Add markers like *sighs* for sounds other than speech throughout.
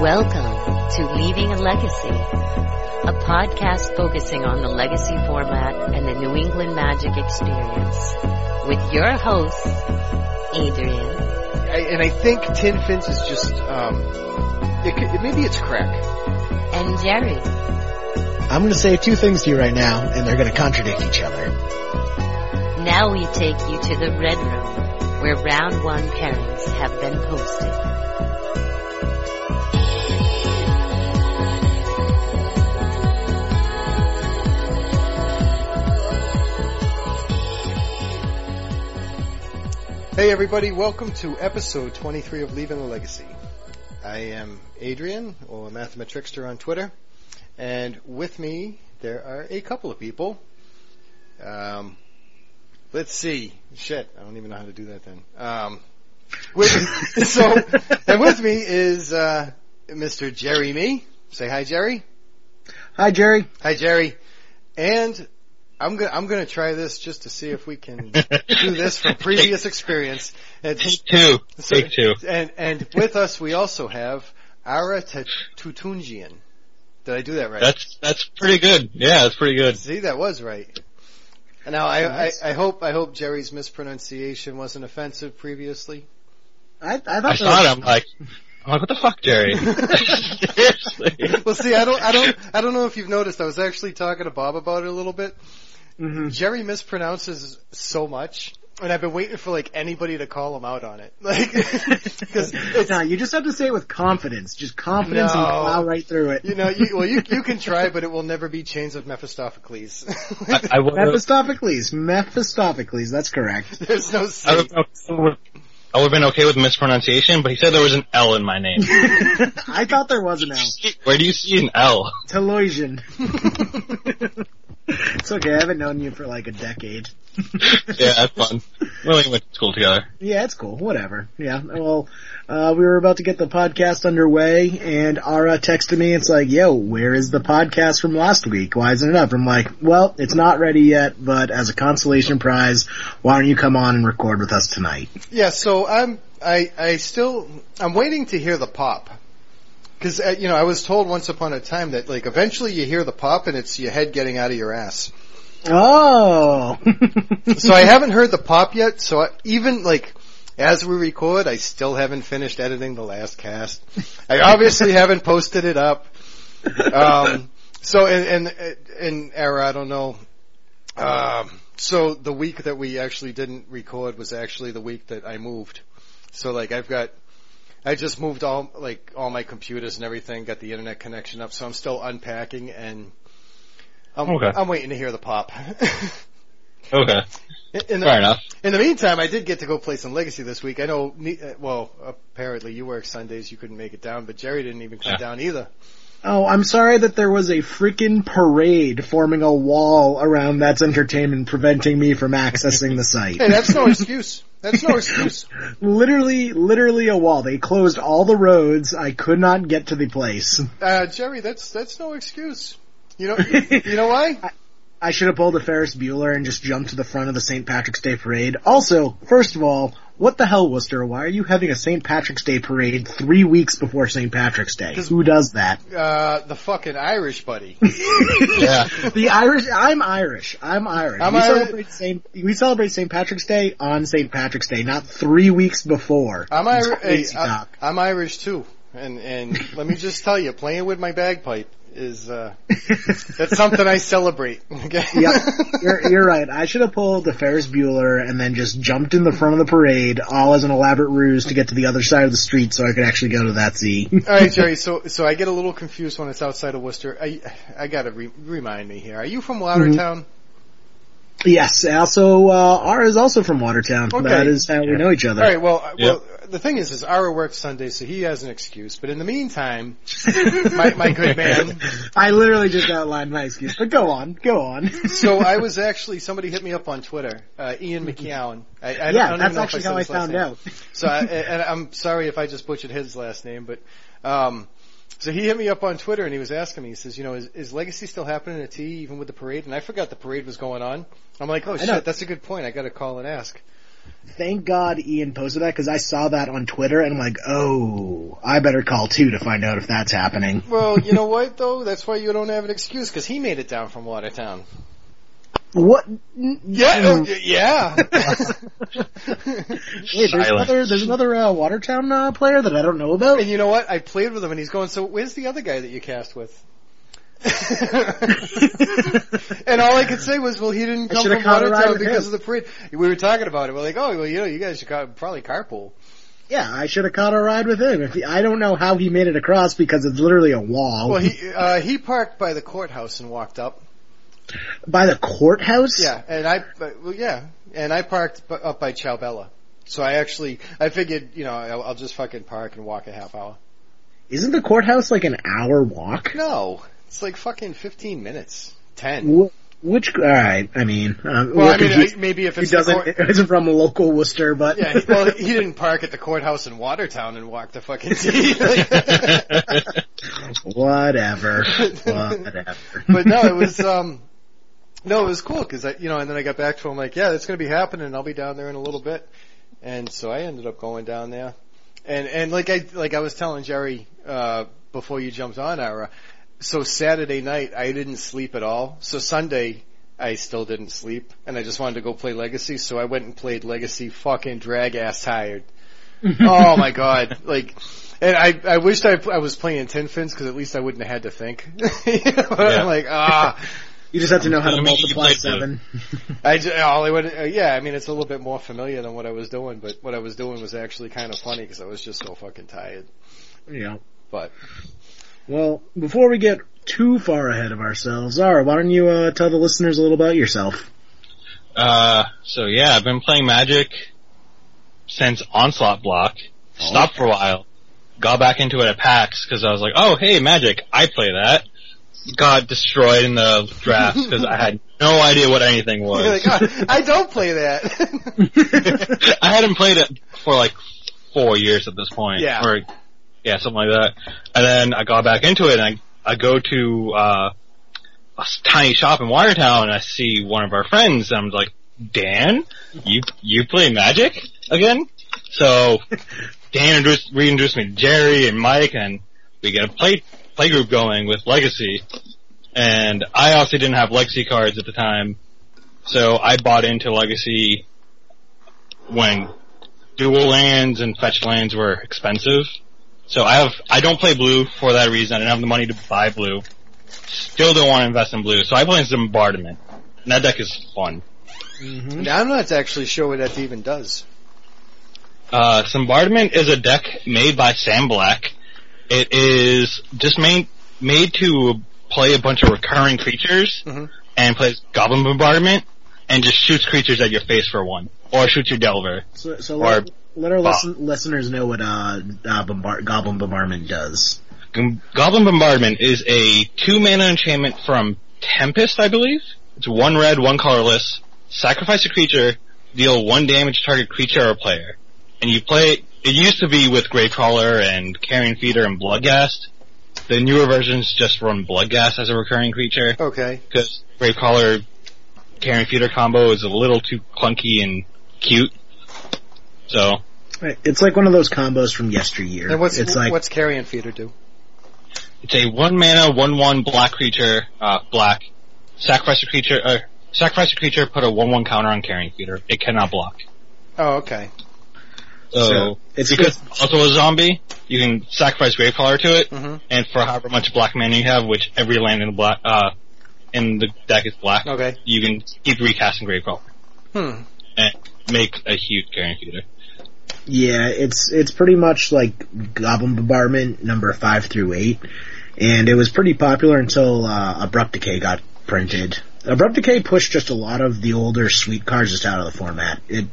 Welcome to Leaving a Legacy, a podcast focusing on the legacy format and the New England Magic experience. With your host, Adrian. I, and I think Tin Fins is just, um, it could, maybe it's crack. And Jerry. I'm going to say two things to you right now, and they're going to contradict each other. Now we take you to the Red Room, where round one pairings have been posted. Hey everybody, welcome to episode 23 of Leaving a Legacy. I am Adrian, or Mathematrickster on Twitter, and with me there are a couple of people. Um, let's see. Shit, I don't even know how to do that then. Um, with, *laughs* so, and with me is, uh, Mr. Jerry Me. Say hi, Jerry. Hi, Jerry. Hi, Jerry. And I'm gonna I'm gonna try this just to see if we can *laughs* do this from previous experience. And, Take two. so- Take two. And and with us we also have Ara Tutunjian. Did I do that right? That's that's pretty good. Yeah, that's pretty good. See, that was right. And now I, I I hope I hope Jerry's mispronunciation wasn't offensive previously. I, I thought I that saw was- it. I'm like, I'm like, what the fuck, Jerry? *laughs* *laughs* Seriously. Well, see, I don't I don't I don't know if you've noticed. I was actually talking to Bob about it a little bit. Mhm. Jerry mispronounces so much, and I've been waiting for like anybody to call him out on it. *laughs* Like, because it's No, you just have to say it with confidence. Just confidence and plow right through it. you know, you, well, you you can try, but it will never be Chains of Mephistopheles. I, I *laughs* would have, Mephistopheles. Mephistopheles. That's correct. There's no I would have been okay with mispronunciation, but he said there was an L in my name. *laughs* I thought there was an L. Where do you see an L? Teloisian. *laughs* it's okay. I haven't known you for like a decade. *laughs* Yeah, that's fun. We only went to school together. Yeah, it's cool. Whatever. Yeah. Well, uh, we were about to get the podcast underway and Ara texted me. It's like, yo, where is the podcast from last week? Why isn't it up? I'm like, well, it's not ready yet, but as a consolation prize, why don't you come on and record with us tonight? Yeah, so I'm I I still I'm waiting to hear the pop. Cause, uh, you know, I was told once upon a time that like eventually you hear the pop and it's your head getting out of your ass. Oh. *laughs* So I haven't heard the pop yet, so I, even like, as we record, I still haven't finished editing the last cast. I obviously *laughs* haven't posted it up. Um, so in, in, in Ara, I don't know. Um, so the week that we actually didn't record was actually the week that I moved. So like I've got, I just moved all, like all my computers and everything, got the internet connection up, so I'm still unpacking and I'm, Okay. I'm waiting to hear the pop. *laughs* Okay. In the, Fair enough. in the meantime, I did get to go play some Legacy this week. I know, uh, well, apparently you work Sundays, you couldn't make it down, but Jerry didn't even come Yeah. down either. oh, I'm sorry that there was a freaking parade forming a wall around that's entertainment preventing me from accessing the site. Hey, that's no excuse. That's no excuse. *laughs* literally, literally a wall. They closed all the roads. I could not get to the place. Uh, Jerry, that's, that's no excuse. You know, you know why? *laughs* I should have pulled a Ferris Bueller and just jumped to the front of the St. Patrick's Day parade. Also, first of all, what the hell, Worcester? Why are you having a St. Patrick's Day parade three weeks before St. Patrick's Day? Who does that? Uh, the fucking Irish buddy. *laughs* Yeah. The Irish. I'm Irish. I'm Irish. I'm we Irish. celebrate St. We celebrate St. Patrick's Day on St. Patrick's Day, not three weeks before. I'm Irish. Hey, I. I'm Irish too. And, and let me just tell you, playing with my bagpipe is, uh, *laughs* that's something I celebrate. Okay? Yep, you're, you're right. I should have pulled the Ferris Bueller and then just jumped in the front of the parade, all as an elaborate ruse to get to the other side of the street so I could actually go to that Z. All right, Jerry. So, so I get a little confused when it's outside of Worcester. I, I gotta re- remind me here. Are you from Watertown? yes, also, uh, Ara is also from Watertown. Okay. That is how we know each other. All right. Well, Yeah. well, the thing is, is Ara works Sunday, so he has an excuse. But in the meantime, *laughs* my, my good man. I literally just outlined my excuse, but go on, go on. So I was actually somebody hit me up on Twitter, uh, Ian McKeown. I, I, don't- yeah, that's actually said how I found name. out. So, I, and I'm sorry if I just butchered his last name, but um, so he hit me up on Twitter and he was asking me. He says, you know, is, is Legacy still happening at T even with the parade? And I forgot the parade was going on. I'm like, oh I shit, that's a good point. I got to call and ask. Thank God Ian posted that because I saw that on Twitter and I'm like, oh, I better call two to find out if that's happening. Well, you know *laughs* what though? That's why you don't have an excuse because he made it down from Watertown. What? Yeah, oh, yeah. *laughs* *laughs* Wait, there's another, there's another uh, Watertown uh, player that I don't know about. and you know what? I played with him, and he's going. So where's the other guy that you cast with? *laughs* and all I could say was, well, he didn't come from Watertown because of the parade. We were talking about it. We're like, oh, well, you know, you guys should probably carpool. Yeah, I should have caught a ride with him. If he, I don't know how he made it across because it's literally a wall. Well, he uh, he parked by the courthouse and walked up. by the courthouse. Yeah, and I, but, well, yeah, and I parked up by Ciao Bella. So I actually, I figured, you know, I'll, I'll just fucking park and walk a half hour. Isn't the courthouse like an hour walk? No, it's like fucking 15 minutes. 10. Wh- Which, alright, I mean, uh, Well, I mean, he, maybe if he it's the doesn't, court, *laughs* isn't from local Worcester, but yeah, he, well, he didn't park at the courthouse in Watertown and walk the fucking *laughs* T. *laughs* Whatever, whatever. but no, it was, um, no, it was cool because I, you know, and then I got back to him like, yeah, that's going to be happening. I'll be down there in a little bit. And so I ended up going down there. And, and like I, like I was telling Jerry, uh, before you jumped on, Ara, so Saturday night I didn't sleep at all. So Sunday I still didn't sleep and I just wanted to go play Legacy. So I went and played Legacy fucking drag ass tired. *laughs* oh my god. Like, and I, I wished I, I was playing Tin Fins because at least I wouldn't have had to think. you *laughs* know, Yeah. I'm like, ah, You just have to know how to I mean, multiply seven. I ju- all I would, uh, yeah, I mean, it's a little bit more familiar than what I was doing, but what I was doing was actually kind of funny because I was just so fucking tired. yeah. But Well, before we get too far ahead of ourselves, Ara, why don't you uh, tell the listeners a little about yourself? Uh, so yeah, I've been playing Magic since Onslaught Block. Stopped for a while. Got back into it at PAX because I was like, oh hey, Magic, I play that. Got destroyed in the draft because I had no idea what anything *laughs* was. you're like, "Oh, I don't play that. *laughs* I hadn't played it for like four years at this point. Yeah. Or, yeah, something like that. And then I got back into it and I, I go to, uh, a tiny shop in Watertown and I see one of our friends and I'm like, Dan, you, you play Magic again? So, *laughs* Dan introduced, reintroduced me to Jerry and Mike and we get a play, play group going with Legacy. And I also didn't have Legacy cards at the time. So I bought into Legacy when dual lands and fetch lands were expensive. So I have, I don't play blue for that reason. I don't have the money to buy blue. Still don't want to invest in blue. So I play some Zombardment. And that deck is fun. now, I'm not actually sure what that even does. Uh, Zombardment is a deck made by Sam Black. It is just made, made to play a bunch of recurring creatures Mhm. and plays Goblin Bombardment and just shoots creatures at your face for one. Or shoots your Delver. So, so Or- let, let our listen, listeners know what uh, uh, bombard, Goblin Bombardment does. Goblin Bombardment is a two mana enchantment from Tempest, I believe. It's one red, one colorless. Sacrifice a creature, deal one damage to target creature or player. And you play, it used to be with Gravecrawler and Carrion Feeder and Bloodghast. The newer versions just run Bloodghast as a recurring creature, Okay. because Gravecrawler Carrion Feeder combo is a little too clunky and cute. So, Right. It's like one of those combos from yesteryear. And what's it's like what's Carrion Feeder do? It's a one mana, one one black creature, uh, black. Sacrifice a creature, uh, sacrifice a creature, put a one one counter on Carrion Feeder. It cannot block. Oh, okay. So, So, it's because it's also a zombie, you can sacrifice Gravecrawler to it, Mhm. and for however much black mana you have, which every land in the black, uh, in the deck is black, Okay. you can keep recasting Gravecrawler Hmm. and make a huge Carrion Feeder. Yeah, it's it's pretty much like Goblin Bombardment number five through eight, and it was pretty popular until uh, Abrupt Decay got printed. Abrupt Decay pushed just a lot of the older sweet cards just out of the format. It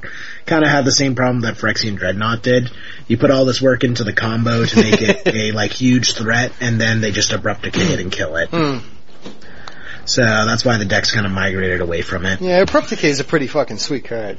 kind of had the same problem that Phyrexian Dreadnought did. You put all this work into the combo to make it *laughs* a like huge threat, and then they just Abrupt Decay it and kill it. Hmm. So that's why the deck's kind of migrated away from it. Yeah, Abrupt Decay is a pretty fucking sweet card.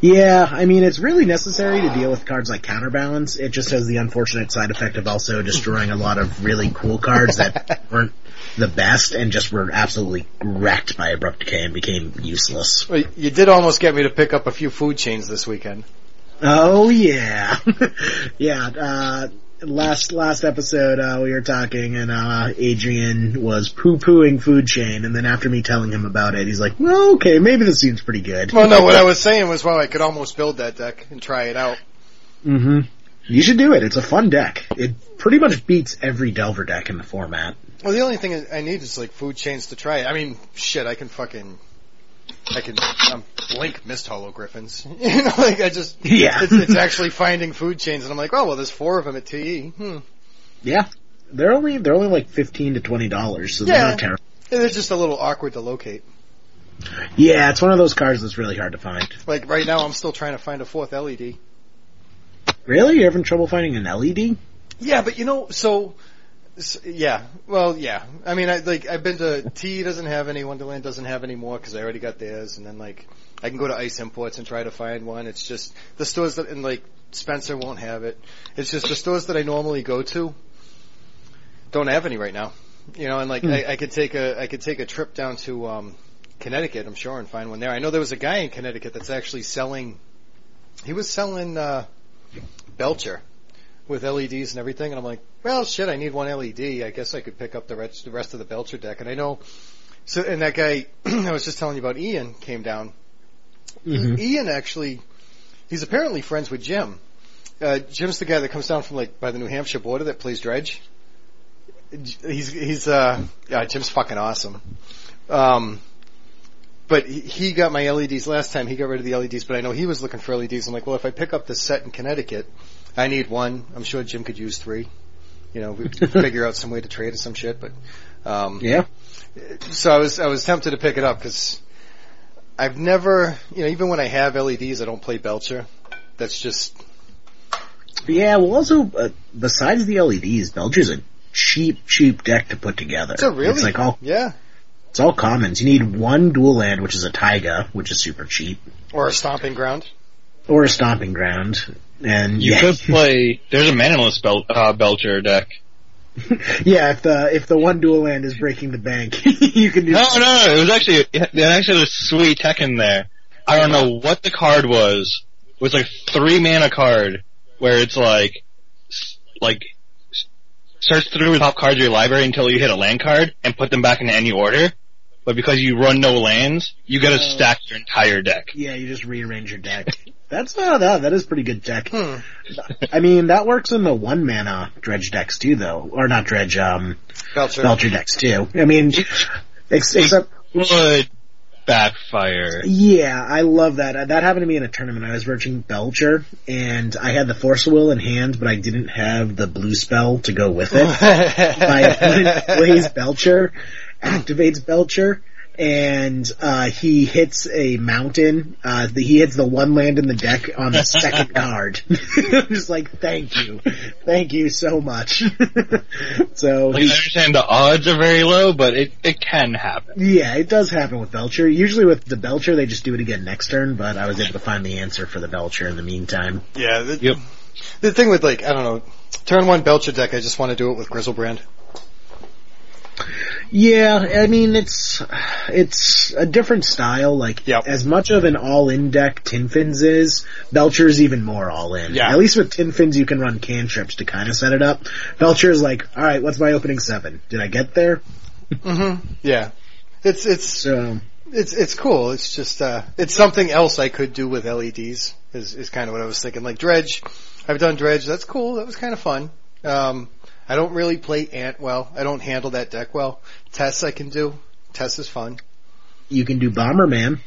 Yeah, I mean, it's really necessary to deal with cards like Counterbalance. It just has the unfortunate side effect of also destroying a lot of really cool cards that *laughs* weren't the best and just were absolutely wrecked by abrupt decay and became useless. Well, you did almost get me to pick up a few food chains this weekend. Oh yeah, *laughs* yeah. Uh, last last episode uh, we were talking, and uh, Adrian was poo pooing food chain, and then after me telling him about it, he's like, "Well, okay, maybe this seems pretty good." Well, no, what I was saying was, well, I could almost build that deck and try it out. Mm-hmm. You should do it. It's a fun deck. It pretty much beats every Delver deck in the format. Well, the only thing I need is like food chains to try it. I mean, shit, I can fucking, I can um, blink Misthollow Griffins. *laughs* you know, like I just, Yeah. it's, it's actually finding food chains, and I'm like, oh well, there's four of them at TE. Hmm. Yeah, they're only they're only like fifteen to twenty dollars, so they're not terrible. And They're just a little awkward to locate. Yeah, it's one of those cars that's really hard to find. Like right now, I'm still trying to find a fourth LED. Really, you're having trouble finding an LED? Yeah, but you know, so, s yeah, well, yeah. I mean, I like I've been to T doesn't have any, Wonderland doesn't have any more because I already got theirs, and then like I can go to Ice Imports and try to find one. It's just the stores that and like Spencer won't have it. It's just the stores that I normally go to don't have any right now. You know, and like Hmm. I, I could take a I could take a trip down to um Connecticut, I'm sure, and find one there. I know there was a guy in Connecticut that's actually selling. He was selling uh Belcher with LEDs and everything, and I'm like, well, shit, I need one LED. I guess I could pick up the rest, the rest of the Belcher deck. And I know, so and that guy *clears throat* I was just telling you about, Ian came down. Mhm. Ian actually, he's apparently friends with Jim. Uh, Jim's the guy that comes down from like by the New Hampshire border that plays dredge. He's he's uh yeah Jim's fucking awesome. Um, but he- he got my LEDs last time. He got rid of the LEDs, but I know he was looking for LEDs. I'm like, well, if I pick up this set in Connecticut, I need one. I'm sure Jim could use three. You know, we *laughs* figure out some way to trade or some shit. But um, Yeah. so I was I was tempted to pick it up because I've never, you know, even when I have LEDs, I don't play Belcher. That's just Yeah, well also, uh, besides the LEDs, Belcher's a cheap, cheap deck to put together. it's a really It's like all, yeah, it's all commons. You need one dual land, which is a Taiga, which is super cheap, or a stomping ground. or a Stomping Ground, and You yeah, could play. There's a manaless bel- uh, Belcher deck. *laughs* yeah, if the, if the one dual land is breaking the bank, *laughs* you can do No, no, no. It was actually it actually was sweet tech in there. I don't know what the card was. It was like three mana card where it's like like search through the top cards of your library until you hit a land card and put them back in any order. But because you run no lands, you gotta Oh. stack your entire deck. Yeah, you just rearrange your deck. That's uh, that that is pretty good deck. Hmm. I mean, that works in the one mana dredge decks too, though, or not dredge, um, Belcher. Belcher decks too. I mean, ex- except Would backfire. yeah, I love that. That happened to me in a tournament. I was virtuing Belcher, and I had the Force Will in hand, but I didn't have the blue spell to go with it. *laughs* My opponent plays Belcher, activates Belcher, and uh, he hits a mountain. Uh, the, he hits the one land in the deck on the second *laughs* card. I'm *laughs* just like, thank you, thank you so much. *laughs* so Like, I understand the odds are very low, but it, it can happen. yeah, it does happen with Belcher. Usually with the Belcher, they just do it again next turn. But I was able to find the answer for the Belcher in the meantime. yeah. The, Yep. the thing with like I don't know, turn one Belcher deck, I just want to do it with Griselbrand. Yeah, I mean it's it's a different style. Like Yep. as much of an all-in deck Tinfins is, Belcher's even more all-in. Yeah. At least with Tinfins, you can run cantrips to kind of set it up. Belcher's like, all right, what's my opening seven? Did I get there? Mm-hmm. Yeah. It's it's So it's it's cool. It's just uh it's something else I could do with LEDs. Is is kind of what I was thinking. Like dredge, I've done dredge. That's cool. That was kind of fun. Um, I don't really play Ant well. I don't handle that deck well. Tess I can do. Tess is fun. you can do Bomberman.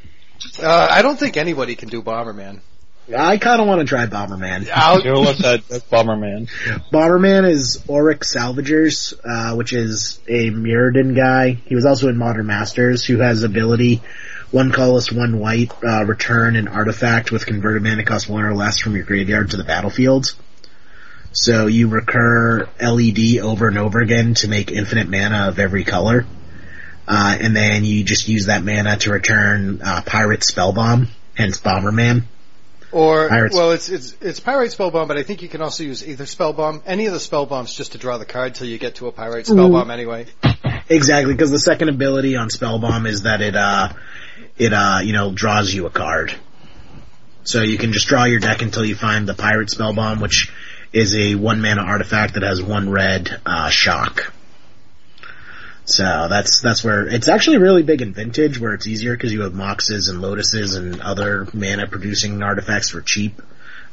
Uh, I don't think anybody can do Bomberman. I kind of want to try Bomberman. *laughs* I'll, Go look at that Bomberman. Bomberman is Auriok Salvagers, uh, which is a Mirrodin guy. He was also in Modern Masters, who has ability one colorless, one white, uh, return an artifact with converted mana cost one or less from your graveyard to the battlefield. So you recur LED over and over again to make infinite mana of every color. Uh, and then you just use that mana to return, uh, Pyrite Spellbomb, hence Bomberman. or Pirates. well, it's it's it's Pyrite Spellbomb, but I think you can also use either Spellbomb, any of the Spellbombs, just to draw the card till you get to a Pyrite Spellbomb anyway. Exactly, because the second ability on Spellbomb is that it, uh, it, uh, you know, draws you a card. So you can just draw your deck until you find the Pyrite Spellbomb, which is a one mana artifact that has one red, uh, shock. So that's, that's where, it's actually really big in Vintage, where it's easier because you have Moxes and Lotuses and other mana producing artifacts for cheap,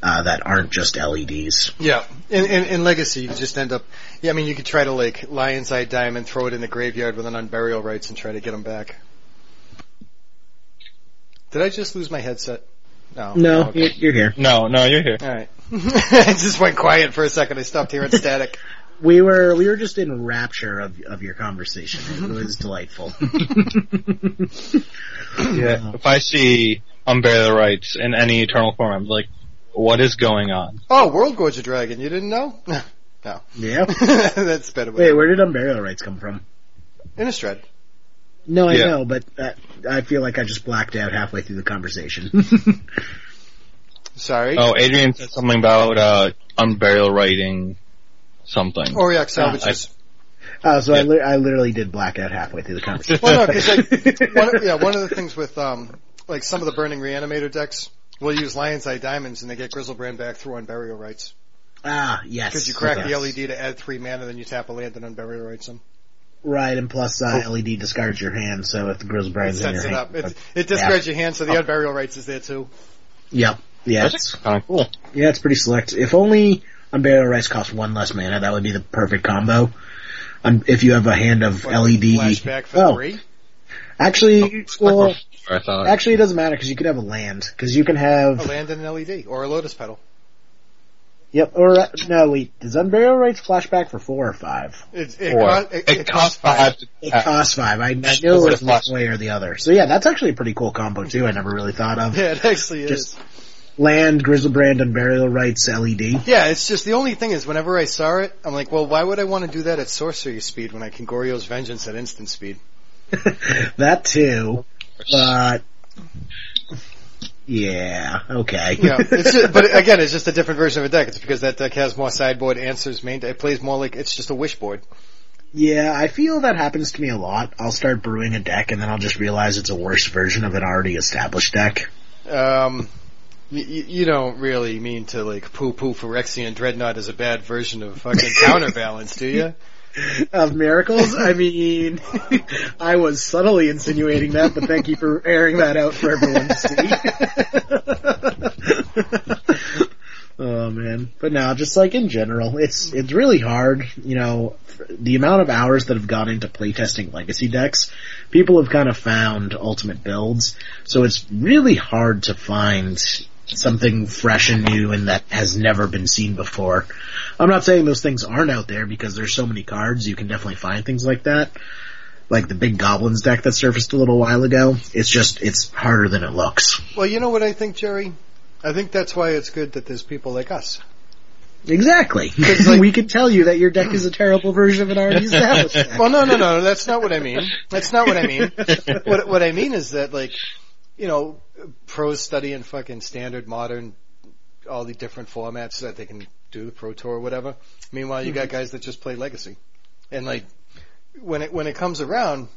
uh, that aren't just LEDs. Yeah, in, in in Legacy, you just end up. Yeah, I mean, you could try to like Lion's Eye Diamond, throw it in the graveyard with an Unburial Rites, and try to get them back. Did I just lose my headset? No. No, okay. you're, you're here. No, no, you're here. All right. *laughs* I just went quiet for a second. I stopped hearing static. We were we were just in rapture of of your conversation. It *laughs* was delightful. *laughs* Yeah. If I see Unburial Rites in any Eternal form, I'm like, what is going on? Oh, Worldgorger Dragon. You didn't know? no. yeah. That's better. Wait, where did Unburial Rites come from? Innistrad. No, I Yeah. know, but uh, I feel like I just blacked out halfway through the conversation. *laughs* Sorry. Oh, Adrian said something about uh, Unburial writing something. Auriok Salvagers. uh, so I, Yeah. li- I literally did black out halfway through the conversation. well, no, because like, *laughs* one, of- yeah, one of the things with um, like some of the Burning Reanimator decks will use Lion's Eye Diamonds and they get Griselbrand back through Unburial Rites. ah, yes. Because you crack the LED to add three mana, then you tap a land and Unburial Rites them. Right, and plus uh, LED discards your hand, so if the Grizzle It Brand's in your sets it hand. up. It, it discards your hand, so the Unburial Rites is there too. Yep. Yeah, That's it's, kind of cool. yeah, it's pretty select. If only Unburial Rites cost one less mana, that would be the perfect combo. Um, if you have a hand of What, LED. Flashback for oh, three. actually, well, I thought. actually it doesn't matter because you can have a land. Because you can have, A land and an LED. Or a Lotus Petal. Yep, or, uh, no wait, does Unburial Rites flashback for four or five? It, it, Four. co- it, it, costs five. to It tap. costs five. I, I That's knew it was one way or the other. So yeah, that's actually a pretty cool combo too. I never really thought of. Yeah, it actually is. Land, Griselbrand, and Burial Rights LED. Yeah, it's just the only thing is whenever I saw it, I'm like, well, why would I want to do that at sorcery speed when I can Goryo's Vengeance at instant speed? *laughs* that too. But yeah, okay. You know, it's just, but *laughs* again, it's just a different version of a deck. It's because that deck has more sideboard answers. Main, it plays more like it's just a wish board. Yeah, I feel that happens to me a lot. I'll start brewing a deck and then I'll just realize it's a worse version of an already established deck. Um, you, you don't really mean to like poo-poo Phyrexian Dreadnought as a bad version of fucking *laughs* Counterbalance, do you? *laughs* Of miracles? I mean, *laughs* I was subtly insinuating that, but thank you for airing that out for everyone to see. *laughs* oh man. But now, just like in general, it's, it's really hard, you know, the amount of hours that have gone into playtesting legacy decks, people have kind of found ultimate builds, so it's really hard to find something fresh and new and that has never been seen before. I'm not saying those things aren't out there because there's so many cards, you can definitely find things like that. Like the big goblins deck that surfaced a little while ago. It's just, it's harder than it looks. Well, you know what I think, Jerry? I think that's why it's good that there's people like us. Exactly. *laughs* like- we can tell you that your deck is a terrible version of an already established *laughs* deck. Well, no, no, no, that's not what I mean. That's not what I mean. *laughs* what what I mean is that like, you know, pros studying fucking standard, modern, all the different formats that they can do the pro tour or whatever. Meanwhile, you got mm-hmm. guys that just play legacy, and like when it when it comes around,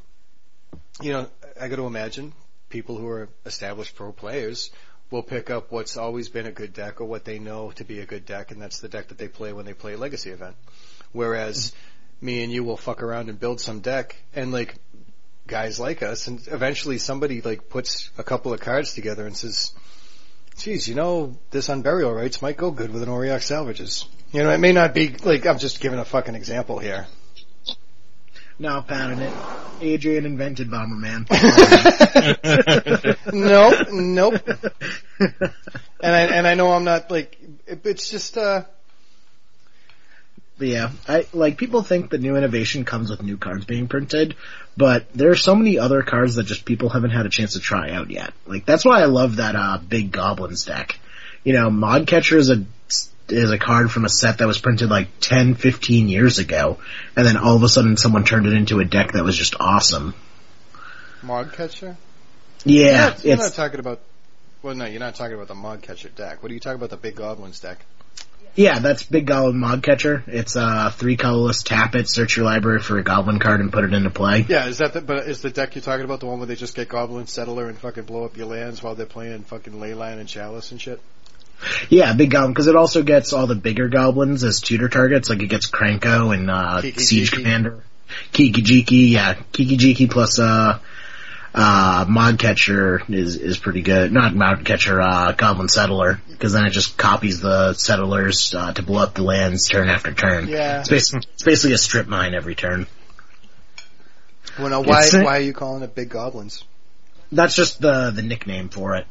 you know, I got to imagine people who are established pro players will pick up what's always been a good deck or what they know to be a good deck, and that's the deck that they play when they play a legacy event. Whereas mm-hmm. me and you will fuck around and build some deck, and like guys like us, and eventually somebody like puts a couple of cards together and says, "Geez, you know, this Unburial Rites might go good with an Auriok Salvagers." You know, it may not be like I'm just giving a fucking example here. No, pounding it. Adrian invented Bomberman. *laughs* *laughs* nope, nope. And I and I know I'm not like it, it's just uh But yeah, I like people think that new innovation comes with new cards being printed, but there are so many other cards that just people haven't had a chance to try out yet. Like that's why I love that uh big goblins deck. You know, Moggcatcher is a is a card from a set that was printed like 10, 15 years ago, and then all of a sudden someone turned it into a deck that was just awesome. Moggcatcher. Yeah, you're, not, you're not talking about. Well, no, you're not talking about the Moggcatcher deck. What are you talking about? The Big Goblins deck. Yeah, that's Big Goblin Moggcatcher. It's uh, three colorless. Tap it, search your library for a Goblin card, and put it into play. Yeah, is that the, but is the deck you're talking about the one where they just get Goblin Settler and fucking blow up your lands while they're playing fucking Leyline and Chalice and shit? Yeah, Big Goblin, because it also gets all the bigger goblins as tutor targets. Like it gets Krenko and uh, Siege Commander, Kiki Jiki. Yeah, Kiki Jiki plus uh, uh, Moggcatcher is is pretty good. Not Moggcatcher, uh, Goblin Settler, because then it just copies the settlers uh, to blow up the lands turn after turn. Yeah. It's, basically, it's basically a strip mine every turn. Well, now why It's why are you calling it Big Goblins? That's just the the nickname for it.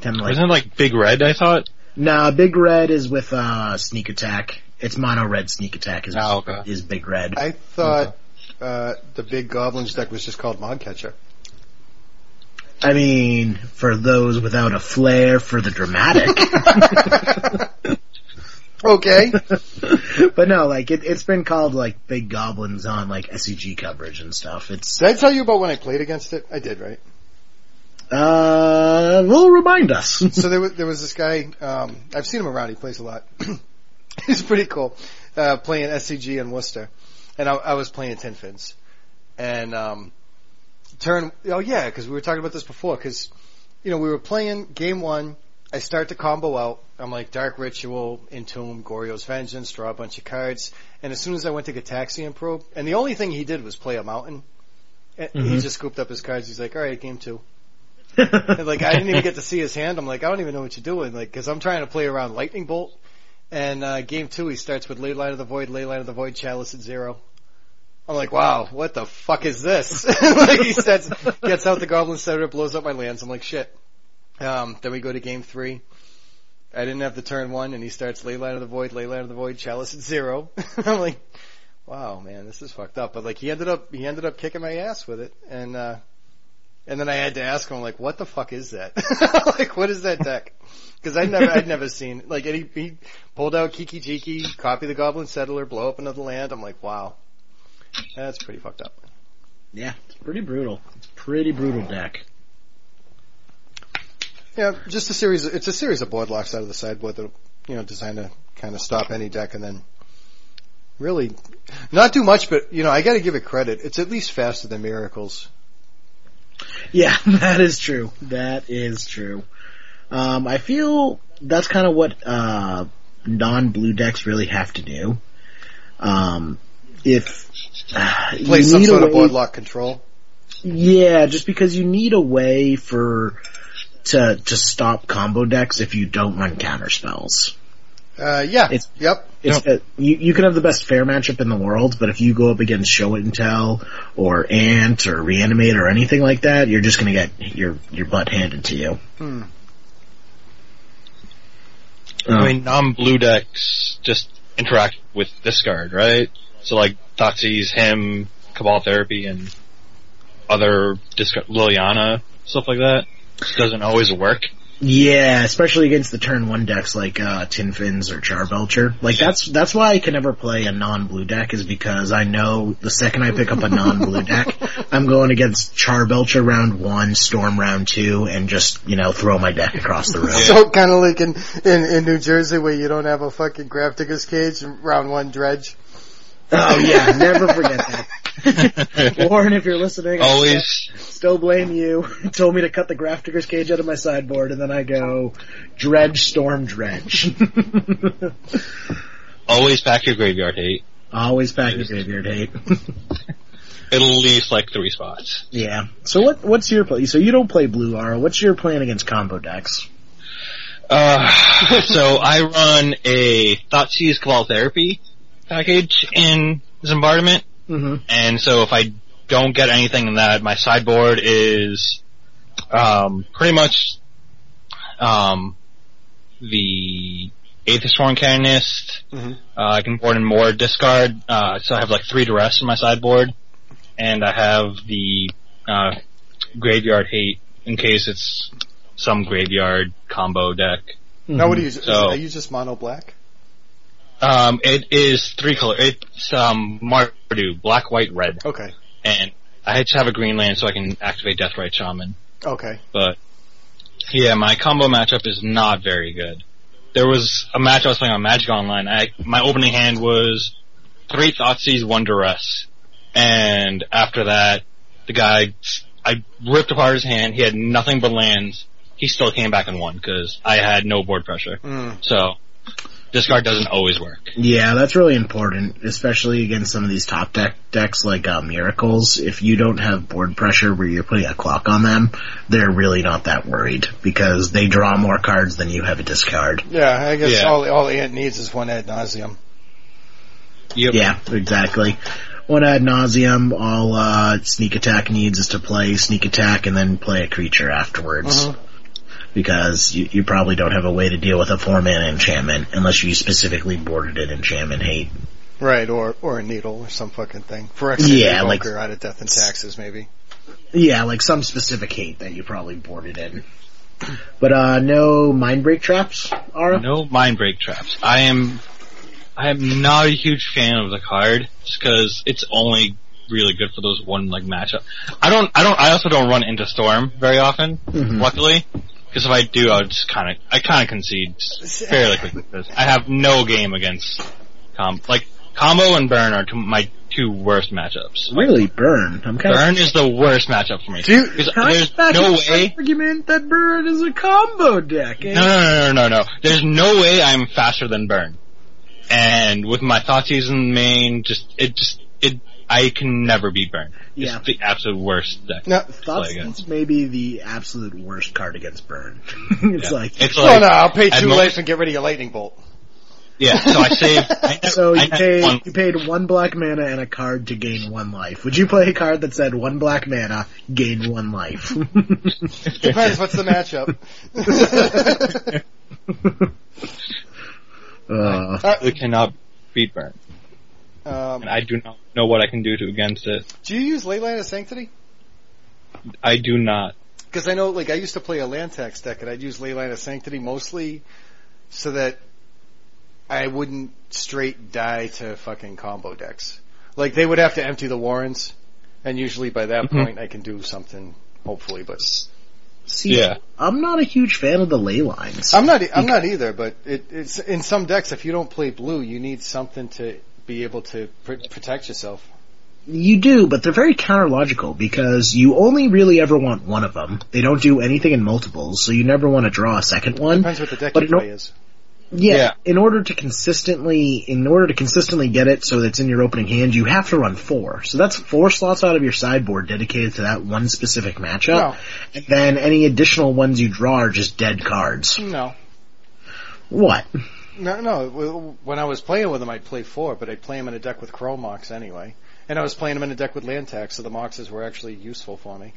Kind of like Wasn't it like Big Red? I thought. Nah, Big Red is with uh Sneak Attack. It's mono red Sneak Attack is Oh, okay. is Big Red. I thought uh, the Big Goblins deck was just called Moggcatcher. I mean, for those without a flair for the dramatic. *laughs* Okay. *laughs* but no, like it, it's been called like Big Goblins on like SCG coverage and stuff. It's Did I tell you about when I played against it? I did, right? uh, will remind us. *laughs* so there was there was this guy. Um, I've seen him around. He plays a lot. *clears throat* He's pretty cool. Uh, playing SCG in Worcester, and I, I was playing Tin Fins, and um, turn. Oh yeah, because we were talking about this before. Because you know we were playing game one. I start the combo out. I'm like Dark Ritual, Entomb, Goryo's Vengeance, draw a bunch of cards, and as soon as I went to Gitaxian Probe, and the only thing he did was play a mountain. and He just scooped up his cards. He's like, "All right, game two. *laughs* And, like I didn't even get to see his hand. I'm like, I don't even know what you're doing. Like, cause I'm trying to play around Lightning Bolt. And, uh, game two, he starts with Ley Line of the Void, Ley Line of the Void, Chalice at zero. I'm like, wow, what the fuck is this? *laughs* like he sets, gets out the Goblin Settler, blows up my lands. I'm like, shit. Um, then we go to game three. I didn't have the turn one and he starts Ley Line of the Void, Ley Line of the Void, Chalice at zero. *laughs* I'm like, wow, man, this is fucked up. But like he ended up, he ended up kicking my ass with it. And, uh, and then I had to ask him, like, what the fuck is that? *laughs* like, what is that deck? Because I'd never, I'd never seen, like, and he, he pulled out Kiki Jiki, copy the Goblin Settler, blow up another land. I'm like, wow. That's pretty fucked up. yeah, it's pretty brutal. It's a pretty brutal deck. Yeah, just a series, of, it's a series of board locks out of the sideboard that, you know, designed to kind of stop any deck and then really not do much, but, you know, I gotta give it credit. It's at least faster than Miracles. Yeah, *laughs* that is true. That is true. Um, I feel that's kind of what uh, non-blue decks really have to do. Um, if *sighs* uh, Play you some need a sort of way- board lock control. yeah, just because you need a way for to to stop combo decks if you don't run counter spells. Uh, yeah. It's- yep. It's uh, you you can have the best fair matchup in the world, but if you go up against Show It and Tell or Ant or Reanimate or anything like that, you're just gonna get your your butt handed to you. Hmm. Um, I mean, non-blue decks just interact with discard, right? So like Thoughtseize, him, Cabal Therapy, and other discard, Liliana, stuff like that. Doesn't always work. Yeah, especially against the turn one decks like uh Tin Fins or Charbelcher. Like that's that's why I can never play a non blue deck is because I know the second I pick up a non blue *laughs* deck, I'm going against Charbelcher round one, Storm round two, and just, you know, throw my deck across the room. *laughs* So kind of like in, in, in New Jersey where you don't have a fucking Grafdigger's cage and round one dredge. Oh yeah, never forget that. *laughs* Warren, if you're listening, I Always, still blame you. Told me to cut the Grafdigger's cage out of my sideboard and then I go, Dredge, Storm, Dredge. *laughs* always pack your graveyard hate. Always pack your graveyard hate. At least like three spots. Yeah. So what what's your play? So you don't play blue Ara. What's your plan against combo decks? Uh, *laughs* so I run a Thoughtseize Cabal Therapy package in Zombardment. Mm-hmm. And so if I don't get anything in that, my sideboard is um, pretty much um, the Ethersworn Canonist. Mhm. Uh, I can board in more discard, uh, so I have like three duress in my sideboard, and I have the uh, Graveyard Hate in case it's some graveyard combo deck. Now what do you, is, So- are you just mono black? Um, it is three color. It's um, Mardu, black, white, red. Okay. and I had to have a green land so I can activate Deathrite Shaman. Okay. But yeah, my combo matchup is not very good. there was a match I was playing on Magic Online. I, my opening hand was three Thoughtseize, one Duress. And after that, the guy, I ripped apart his hand. He had nothing but lands. He still came back and won because I had no board pressure. Mm. So, discard doesn't always work. Yeah, that's really important, especially against some of these top deck decks like uh, Miracles. If you don't have board pressure where you're putting a clock on them, they're really not that worried because they draw more cards than you have a discard. Yeah, I guess Yeah. all all Ant needs is one Ad Nauseam. Yep. Yeah, exactly. One Ad Nauseam, all uh, sneak attack needs is to play sneak attack and then play a creature afterwards. Mhm. Because you, you probably don't have a way to deal with a four mana enchantment unless you specifically boarded it enchantment hate. Right, or or a needle or some fucking thing. For Yeah, yeah, like- like out of death and taxes, maybe. Yeah, like some specific hate that you probably boarded in. *clears throat* But uh no mind break traps, Ara? No mind break traps. I am, I am not a huge fan of the card just because it's only really good for those one like matchup. I don't, I don't, I also don't run into storm very often. Mhm. Luckily, because if I do, I'll just kind of, I kind of concede fairly quickly because I have no game against com like combo and burn are two, my two worst matchups. Really, burn. I'm kind of Burn is the worst matchup for me. Do you- Because Can I there's no way. argument that burn is a combo deck. eh? No, no, no, no, no, no. There's no way I'm faster than Burn. And with my thought season main, just it just it I can never beat Burn. Yeah. It's the absolute worst deck. No, to play Thoughts may be the absolute worst card against burn. *laughs* *laughs* it's Yeah. like it's oh no, I'll pay two most- life and get rid of your lightning bolt. Yeah, so I saved. I *laughs* never, so you never paid won- you paid one black mana and a card to gain one life. Would you play a card that said one black mana, gain one life? Depends what's the matchup. uh, I cannot beat Burn, um, and I do not know what I can do to against it. do you use Leyline of Sanctity? I do not. Because I know, like, I used to play a land tax deck, and I'd use Leyline of Sanctity mostly so that I wouldn't straight die to fucking combo decks. Like, they would have to empty the warrens, and usually by that Mhm. point I can do something, hopefully, but see, Yeah. I'm not a huge fan of the ley lines. I'm not, I'm not either, but it, it's, in some decks, if you don't play blue, you need something to be able to pr- protect yourself. You do, but they're very counterlogical because you only really ever want one of them. They don't do anything in multiples, so you never want to draw a second one. Depends what the deck But you no- play is. Yeah, Yeah. in order to consistently, in order to consistently get it so that's in your opening hand, you have to run four. So that's four slots out of your sideboard dedicated to that one specific matchup. No. And then any additional ones you draw are just dead cards. No. What? No, no. When I was playing with them, I'd play four, but I'd play them in a deck with Chrome Mox anyway. And I was playing them in a deck with land tax, so the Moxes were actually useful for me.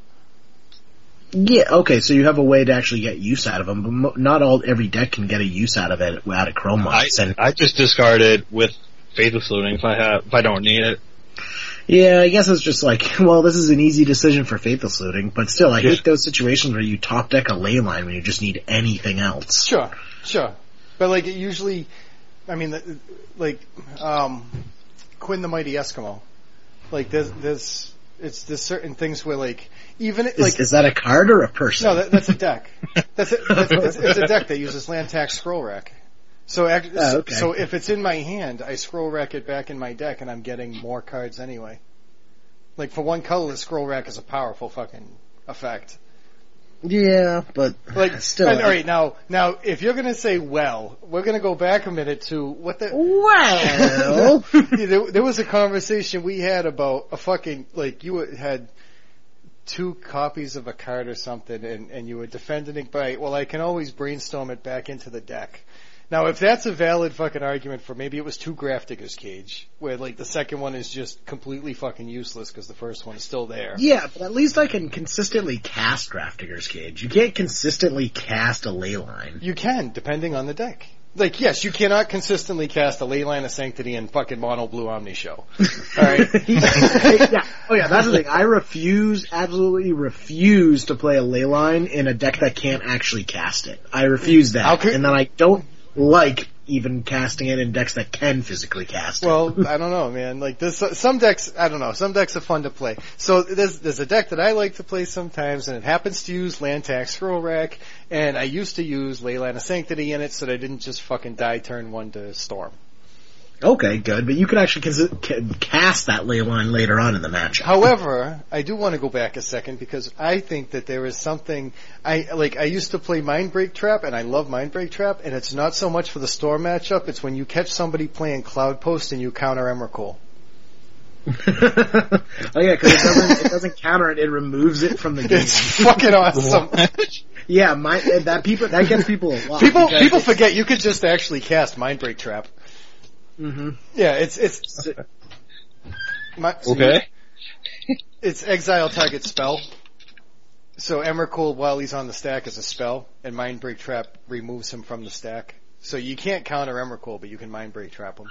Yeah, okay, so you have a way to actually get use out of them, but mo- not all, every deck can get a use out of it out of I, Chrome Mox. And I just discard it with Faithless Looting if I have if I don't need it. yeah, I guess it's just like, *laughs* well, this is an easy decision for Faithless Looting, but still, I Yeah. hate those situations where you top deck a ley line when you just need anything else. Sure, sure. But like, it usually, I mean, like, um, Quinn the Mighty Eskimo. Like, there's, there's, it's, there's certain things where like, even, Is, like, is that a card or a person? no, that, that's a deck. *laughs* That's a, that's, it's, it's a deck that uses land tax scroll rack. So, act, Oh, okay. so if it's in my hand, I scroll rack it back in my deck, and I'm getting more cards anyway. Like for one color, the scroll rack is a powerful fucking effect. Yeah, but Like, *laughs* still. all right, now, now, if you're gonna say well, we're gonna go back a minute to what the. Well, Yeah, *laughs* there, there was a conversation we had about a fucking like you had two copies of a card or something, and and you were defending it by well, I can always brainstorm it back into the deck. Now, if that's a valid fucking argument for maybe it was two Grafdigger's Cage, where like the second one is just completely fucking useless because the first one is still there. yeah, but at least I can consistently cast Grafdigger's Cage. You can't consistently cast a ley line. You can, depending on the deck. Like, yes, you cannot consistently cast a Leyline of Sanctity and fucking Mono Blue Omni Show. *laughs* Alright? *laughs* yeah. Oh yeah, that's the thing. I refuse, absolutely refuse to play a ley line in a deck that can't actually cast it. I refuse that. could- and then I don't like even casting it in decks that can physically cast. Well, I don't know, man. Like this, some decks, I don't know. Some decks are fun to play. So there's there's a deck that I like to play sometimes, and it happens to use land tax throw rack. And I used to use Leyline of Sanctity in it, so that I didn't just fucking die turn one to Storm. Okay, good, but you could actually consi- cast that ley line later on in the match. However, I do want to go back a second because I think that there is something I like. I used to play Mind Break Trap, and I love Mind Break Trap, and it's not so much for the Storm matchup. It's when you catch somebody playing Cloud Post and you counter Emrakul. *laughs* oh yeah, because it doesn't it doesn't counter it; it removes it from the *laughs* game. It's fucking awesome. *laughs* yeah, my that people that gets people a lot. People people it- forget you could just actually cast Mind Break Trap. Mhm. Yeah, it's it's my, Okay. It's exile target spell. So Emrakul, while he's on the stack, is a spell, and Mindbreak Trap removes him from the stack. So you can't counter Emrakul, but you can Mindbreak Trap him.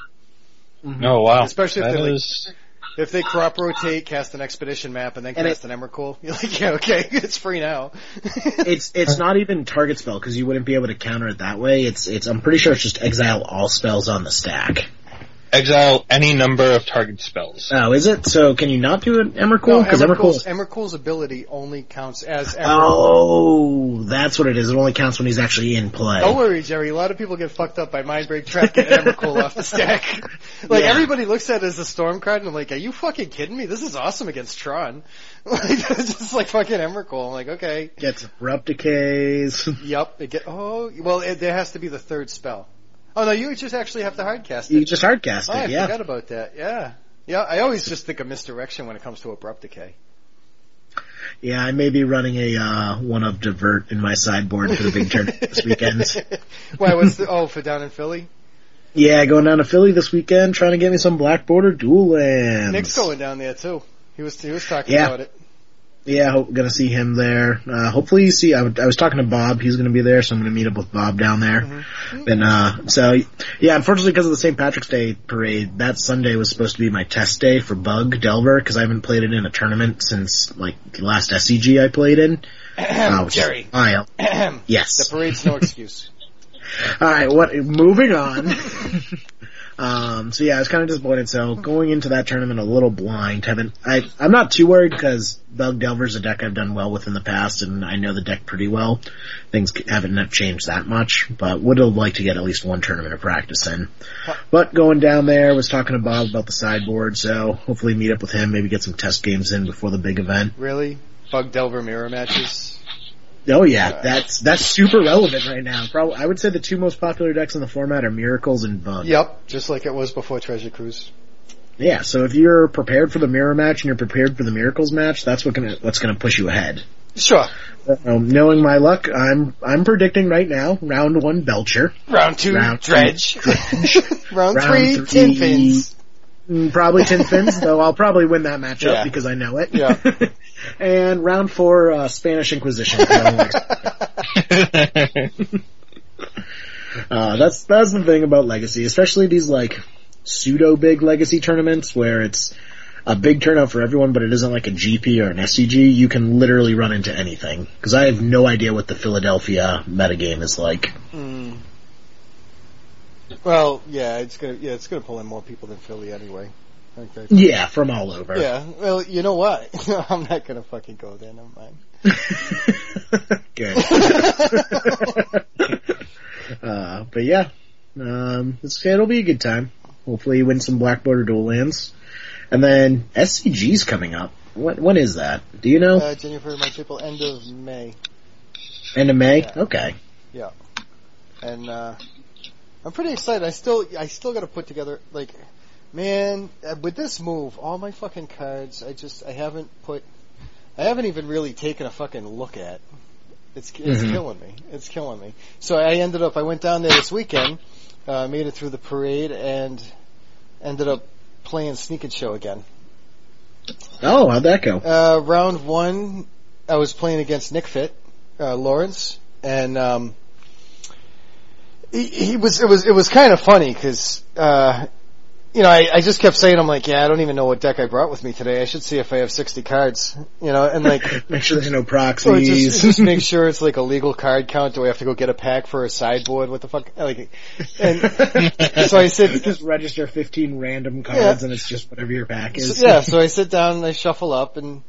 Oh wow. Especially if That they're like- is- If they crop rotate, cast an expedition map, and then And cast an Emrakul, *laughs* you're like, yeah, okay, *laughs* it's free now. *laughs* It's it's not even target spell because you wouldn't be able to counter it that way. It's it's I'm pretty sure it's just exile all spells on the stack. Exile any number of target spells. Oh, is it? So can you not do an no, Emrakul? Because Emrakul's, Emrakul's ability only counts as Emrakul. Oh, that's what it is. It only counts when he's actually in play. Don't worry, Jerry. A lot of people get fucked up by Mindbreak Trap getting Emrakul off the stack. *laughs* Like Yeah. everybody looks at it as a storm card, and I'm like, "Are you fucking kidding me? This is awesome against Tron." *laughs* Like *laughs* it's just like fucking Emrakul. I'm like, okay, Gets abrupt decays. yep. It get oh well, it, there has to be the third spell. Oh no, you just actually have to hardcast it. You just hardcast Oh, I it. Yeah. forgot about that. Yeah, yeah. I always just think of misdirection when it comes to abrupt decay. Yeah, I may be running a uh, one of divert in my sideboard for the big tournament *laughs* this weekend. Why? What's the oh for down in Philly? Yeah, going down to Philly this weekend, trying to get me some black border dual lands. Nick's going down there too. He was he was talking Yeah. about it. Yeah, hope, gonna see him there. Uh, hopefully you see, I, w- I was talking to Bob, he's gonna be there, so I'm gonna meet up with Bob down there. Mm-hmm. And, uh, so, yeah, unfortunately because of the St. Patrick's Day parade, that Sunday was supposed to be my test day for Bug Delver, cause I haven't played it in a tournament since, like, the last SCG I played in. *coughs* Uh, which is Jerry. a while. *coughs* the parade's no excuse. *laughs* Alright, what, moving on. um, so yeah, I was kind of disappointed, so going into that tournament a little blind, haven't, I, I'm not too worried because Bug Delver's a deck I've done well with in the past and I know the deck pretty well. Things haven't changed that much, but would have liked to get at least one tournament of practice in. But going down there, was talking to Bob about the sideboard, so hopefully meet up with him, maybe get some test games in before the big event. Really? Bug Delver mirror matches? Oh yeah, that's, that's super relevant right now. Probably, I would say the two most popular decks in the format are Miracles and Bug. Yep, just like it was before Treasure Cruise. Yeah, so if you're prepared for the mirror match and you're prepared for the miracles match, that's what gonna, what's going to push you ahead. Sure. Um, knowing my luck, I'm I'm predicting right now round one Belcher, Round two, Round two, Dredge. Round, *laughs* Round three, three- Tin Fins. Mm, probably Tin Fins, *laughs* though I'll probably win that matchup Yeah. because I know it. Yeah. *laughs* and round four uh, Spanish Inquisition. *laughs* uh, that's that's the thing about Legacy, especially these like pseudo big Legacy tournaments where it's a big turnout for everyone, but it isn't like a GP or an SCG. You can literally run into anything because I have no idea what the Philadelphia metagame is like. Mm. Well, yeah, it's gonna yeah, it's gonna pull in more people than Philly anyway. Okay. Yeah, from all over. Yeah. Well, you know what? *laughs* I'm not gonna fucking go there. Never mind. *laughs* Good. *laughs* uh, but yeah, um, it's, it'll be a good time. Hopefully, you win some Black Border Dual lands, and then SCG's coming up. When, when is that? Do you know? Uh, January, my people, end of May. End of May. yeah. Okay. Yeah. And uh I'm pretty excited. I still I still got to put together like man, uh, with this move, all my fucking cards I just I haven't put I haven't even really taken a fucking look at. It's it's Mhm. killing me. It's killing me. So I ended up I went down there this weekend, uh made it through the parade and ended up playing Sneak and Show again. Oh, how'd that go? Uh, round one, I was playing against Nick Fit, uh, Lawrence, and um, he, he was. It was. It was kind of funny because uh, you know, I, I just kept saying, I'm like, yeah, I don't even know what deck I brought with me today. I should see if I have 60 cards, you know, and like, *laughs* Make sure there's no proxies. *laughs* just, just make sure it's like a legal card count. Do I have to go get a pack for a sideboard? What the fuck? Like, and *laughs* so I said, just register 15 random cards and it's just whatever your pack is. So- yeah, so I sit down and I shuffle up and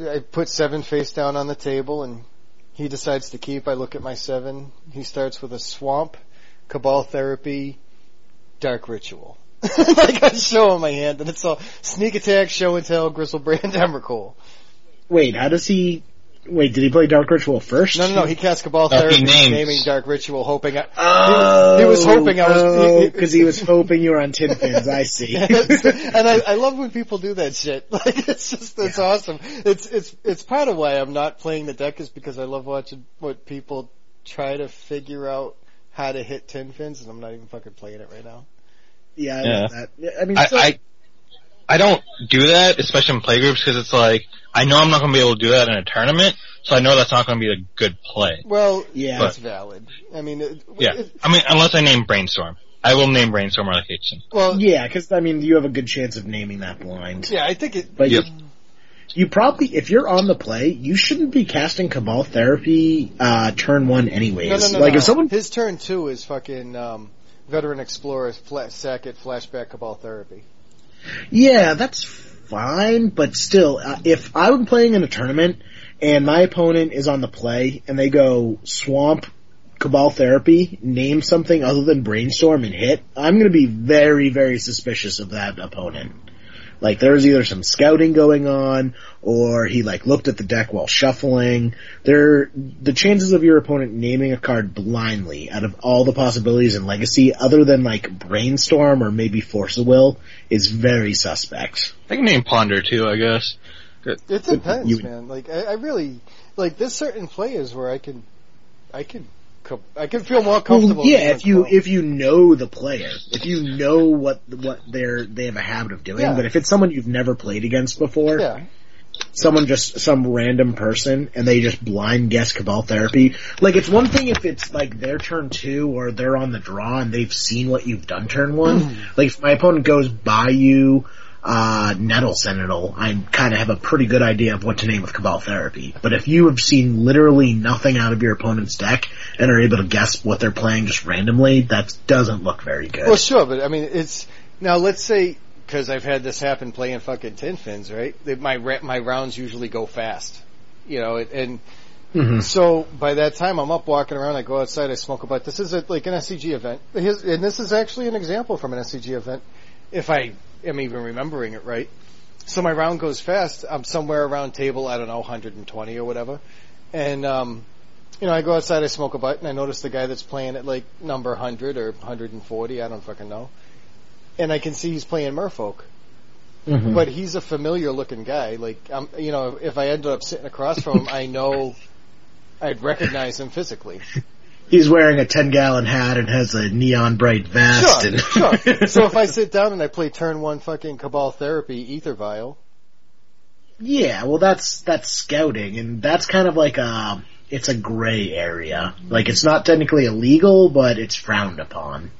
I put seven face down on the table and he decides to keep. I look at my seven. He starts with a swamp, cabal therapy, dark ritual. *laughs* like I show him my hand and it's all sneak attack, show and tell, gristle Griselbrand, Emrakul. Wait, how does he, wait, did he play Dark Ritual first? No, no, no, he cast cabal No, he therapy, naming dark ritual, hoping I, Oh, he was oh, hoping I was- he- he- because he was hoping you were on tin fins. I see. *laughs* and I, I love when people do that shit. *laughs* Like it's just it's awesome. It's it's it's part of why I'm not playing the deck is because I love watching what people try to figure out how to hit tin fins, and I'm not even fucking playing it right now. Yeah, I Yeah. that. I mean, I, so, I I don't do that, especially in playgroups, because it's like I know I'm not going to be able to do that in a tournament, so I know that's not going to be a good play. Well, Yeah. that's valid. I mean, it, Yeah, it- I mean, unless I name brainstorm, I will name brainstorm or like Hitchson. well, yeah, because I mean, you have a good chance of naming that blind. yeah, I think it. But Yep. you, you probably, if you're on the play, you shouldn't be casting Cabal Therapy uh, turn one anyways. No, no, no, like no. if someone, his turn two is fucking um, veteran explorer fla- Sackett flashback cabal therapy. yeah, that's fine. But still, uh, if I'm playing in a tournament and my opponent is on the play and they go Swamp Cabal Therapy, name something other than Brainstorm and hit, I'm going to be very, very suspicious of that opponent. Like there's either some scouting going on or he like looked at the deck while shuffling. There, the chances of your opponent naming a card blindly out of all the possibilities in Legacy other than like Brainstorm or maybe Force of Will is very suspect. I can name Ponder too, I guess. It depends, you- man. Like I, I really like there's certain players where I can, I can, I can feel more comfortable. Well, yeah, if you if you know the player, if you know what what they're they have a habit of doing, Yeah. but if it's someone you've never played against before, yeah, someone just some random person and they just blind guess cabal therapy. Like it's one thing if it's like their turn two or they're on the draw and they've seen what you've done turn one. Hmm. like if my opponent goes by you uh nettle sentinel, I kind of have a pretty good idea of what to name with cabal therapy. But if you have seen literally nothing out of your opponent's deck and are able to guess what they're playing just randomly, that doesn't look very good. well, sure, but I mean, it's now. Let's say because I've had this happen playing fucking tin fins, right? My my rounds usually go fast, you know, and Mhm. So by that time, I'm up walking around. I go outside. I smoke a butt. This is a, like an SCG event, His, and this is actually an example from an SCG event, if I am even remembering it right. So my round goes fast. I'm somewhere around table, I don't know, 120 or whatever, and um, you know, I go outside. I smoke a butt, and I notice the guy that's playing at like number 100 or 140. I don't fucking know, and I can see he's playing Merfolk Mhm. but he's a familiar looking guy. Like, um, you know, if I ended up sitting across from him, I know I'd recognize him physically. He's wearing a 10 gallon hat and has a neon bright vest Sure, and sure. *laughs* So if I sit down and I play turn one fucking Cabal Therapy Ether Vial, Yeah, well that's, that's scouting and that's kind of like a, it's a gray area. Like it's not technically illegal, but it's frowned upon.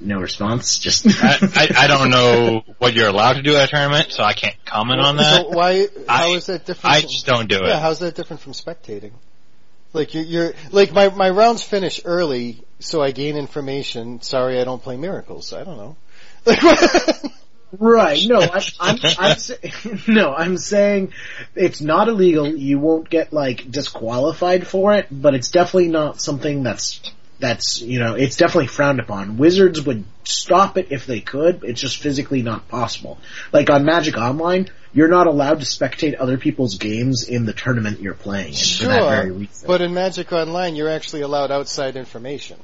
No response, just. *laughs* I, I, I don't know what you're allowed to do at a tournament, so I can't comment on that. so why? How I- is that different? I from- just don't do it. Yeah, how's that different from spectating? Like you're, you're like my my rounds finish early, so I gain information. Sorry, I don't play miracles. I don't know. Right. No, I, I'm, I'm, sa- *laughs* no, I'm saying it's not illegal. You won't get like disqualified for it, but it's definitely not something that's that's you know it's definitely frowned upon. Wizards would stop it if they could. It's just physically not possible. Like on Magic Online, you're not allowed to spectate other people's games in the tournament you're playing in for that very sure, reason. but in Magic Online, you're actually allowed outside information.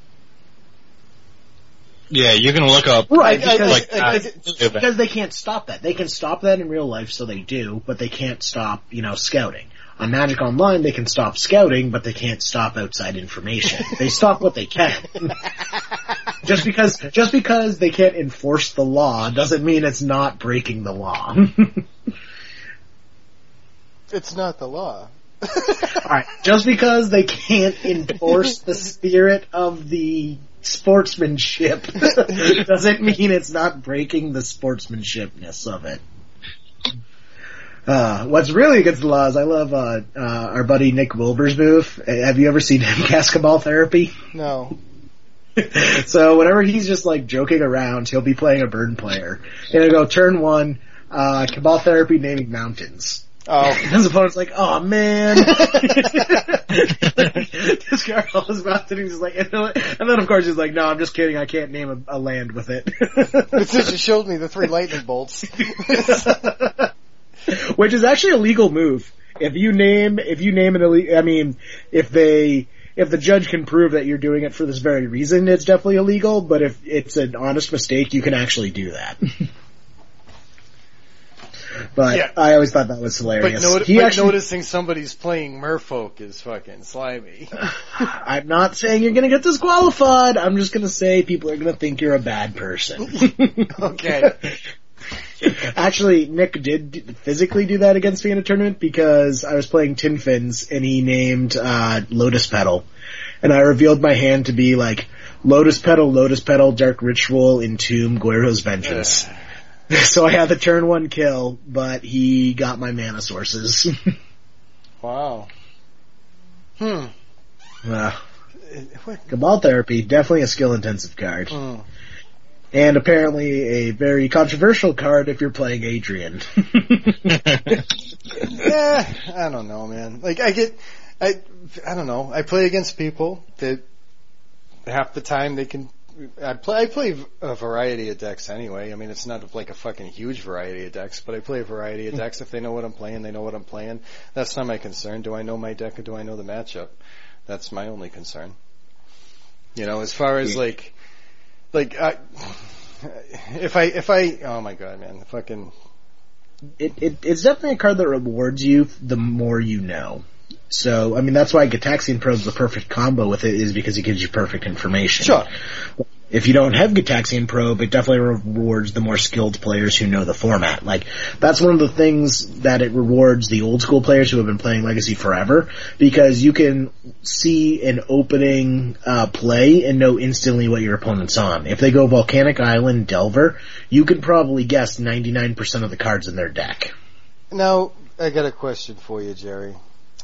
Yeah, you can look up Right, I- I- because, like I- uh, I- that. because they can't stop that. They can stop that in real life, so they do, but they can't stop, you know, scouting. On Magic Online, they can stop scouting, but they can't stop outside information. *laughs* they stop what they can. *laughs* just because, just because they can't enforce the law doesn't mean it's not breaking the law. *laughs* It's not the law. Alright, just because they can't endorse the spirit of the sportsmanship doesn't mean it's not breaking the sportsmanshipness of it. Uh, what's really against the law is I love, uh, uh, our buddy Nick Wilbur's move. Uh, Have you ever seen him *laughs* cast Cabal Therapy? No. *laughs* so whenever he's just like joking around, he'll be playing a burn player. And he'll go turn one, uh, Cabal Therapy naming mountains. Oh. *laughs* And his opponent's like, oh man. this guy rolls mountain and he's like, and then, and then of course he's like, no, I'm just kidding, I can't name a, a land with it. But since you showed me the three lightning bolts. *laughs* Which is actually a legal move. If you name, if you name an illegal, I mean, if they, if the judge can prove that you're doing it for this very reason, it's definitely illegal, but if it's an honest mistake, you can actually do that. *laughs* but Yeah. I always thought that was But, hilarious. he but actually, noticing somebody's playing merfolk is fucking slimy. *laughs* I'm not saying you're gonna get disqualified, I'm just gonna say people are gonna think you're a bad person. Okay. *laughs* Actually, Nick did physically do that against me in a tournament because I was playing Tin Fins and he named uh, Lotus Petal, and I revealed my hand to be like Lotus Petal, Lotus Petal, Dark Ritual, Entomb, Goryo's Vengeance. *laughs* so I had the turn one kill, but he got my mana sources. *laughs* Wow. Hmm. uh, What? Cabal Therapy, definitely a skill intensive card. Hmm. And apparently a very controversial card if you're playing Adrian. *laughs* *laughs* Yeah, I don't know, man. Like I get, I, I don't know. I play against people that half the time they can. I play. I play a variety of decks anyway. I mean, it's not like a fucking huge variety of decks, but I play a variety of hmm. decks. If they know what I'm playing, they know what I'm playing. That's not my concern. Do I know my deck or do I know the matchup? That's my only concern. You know, as far as hmm. like, like I, if I if I oh my god, man, the fucking it, it it's definitely a card that rewards you the more you know. So, I mean, that's why Gitaxian Probe's the perfect combo with it is because it gives you perfect information. sure. If you don't have Gitaxian Probe, it definitely rewards the more skilled players who know the format. Like, that's one of the things that it rewards the old school players who have been playing Legacy forever, because you can see an opening, uh, play and know instantly what your opponent's on. If they go Volcanic Island, Delver, you can probably guess 99% of the cards in their deck. Now, I got a question for you, Jerry.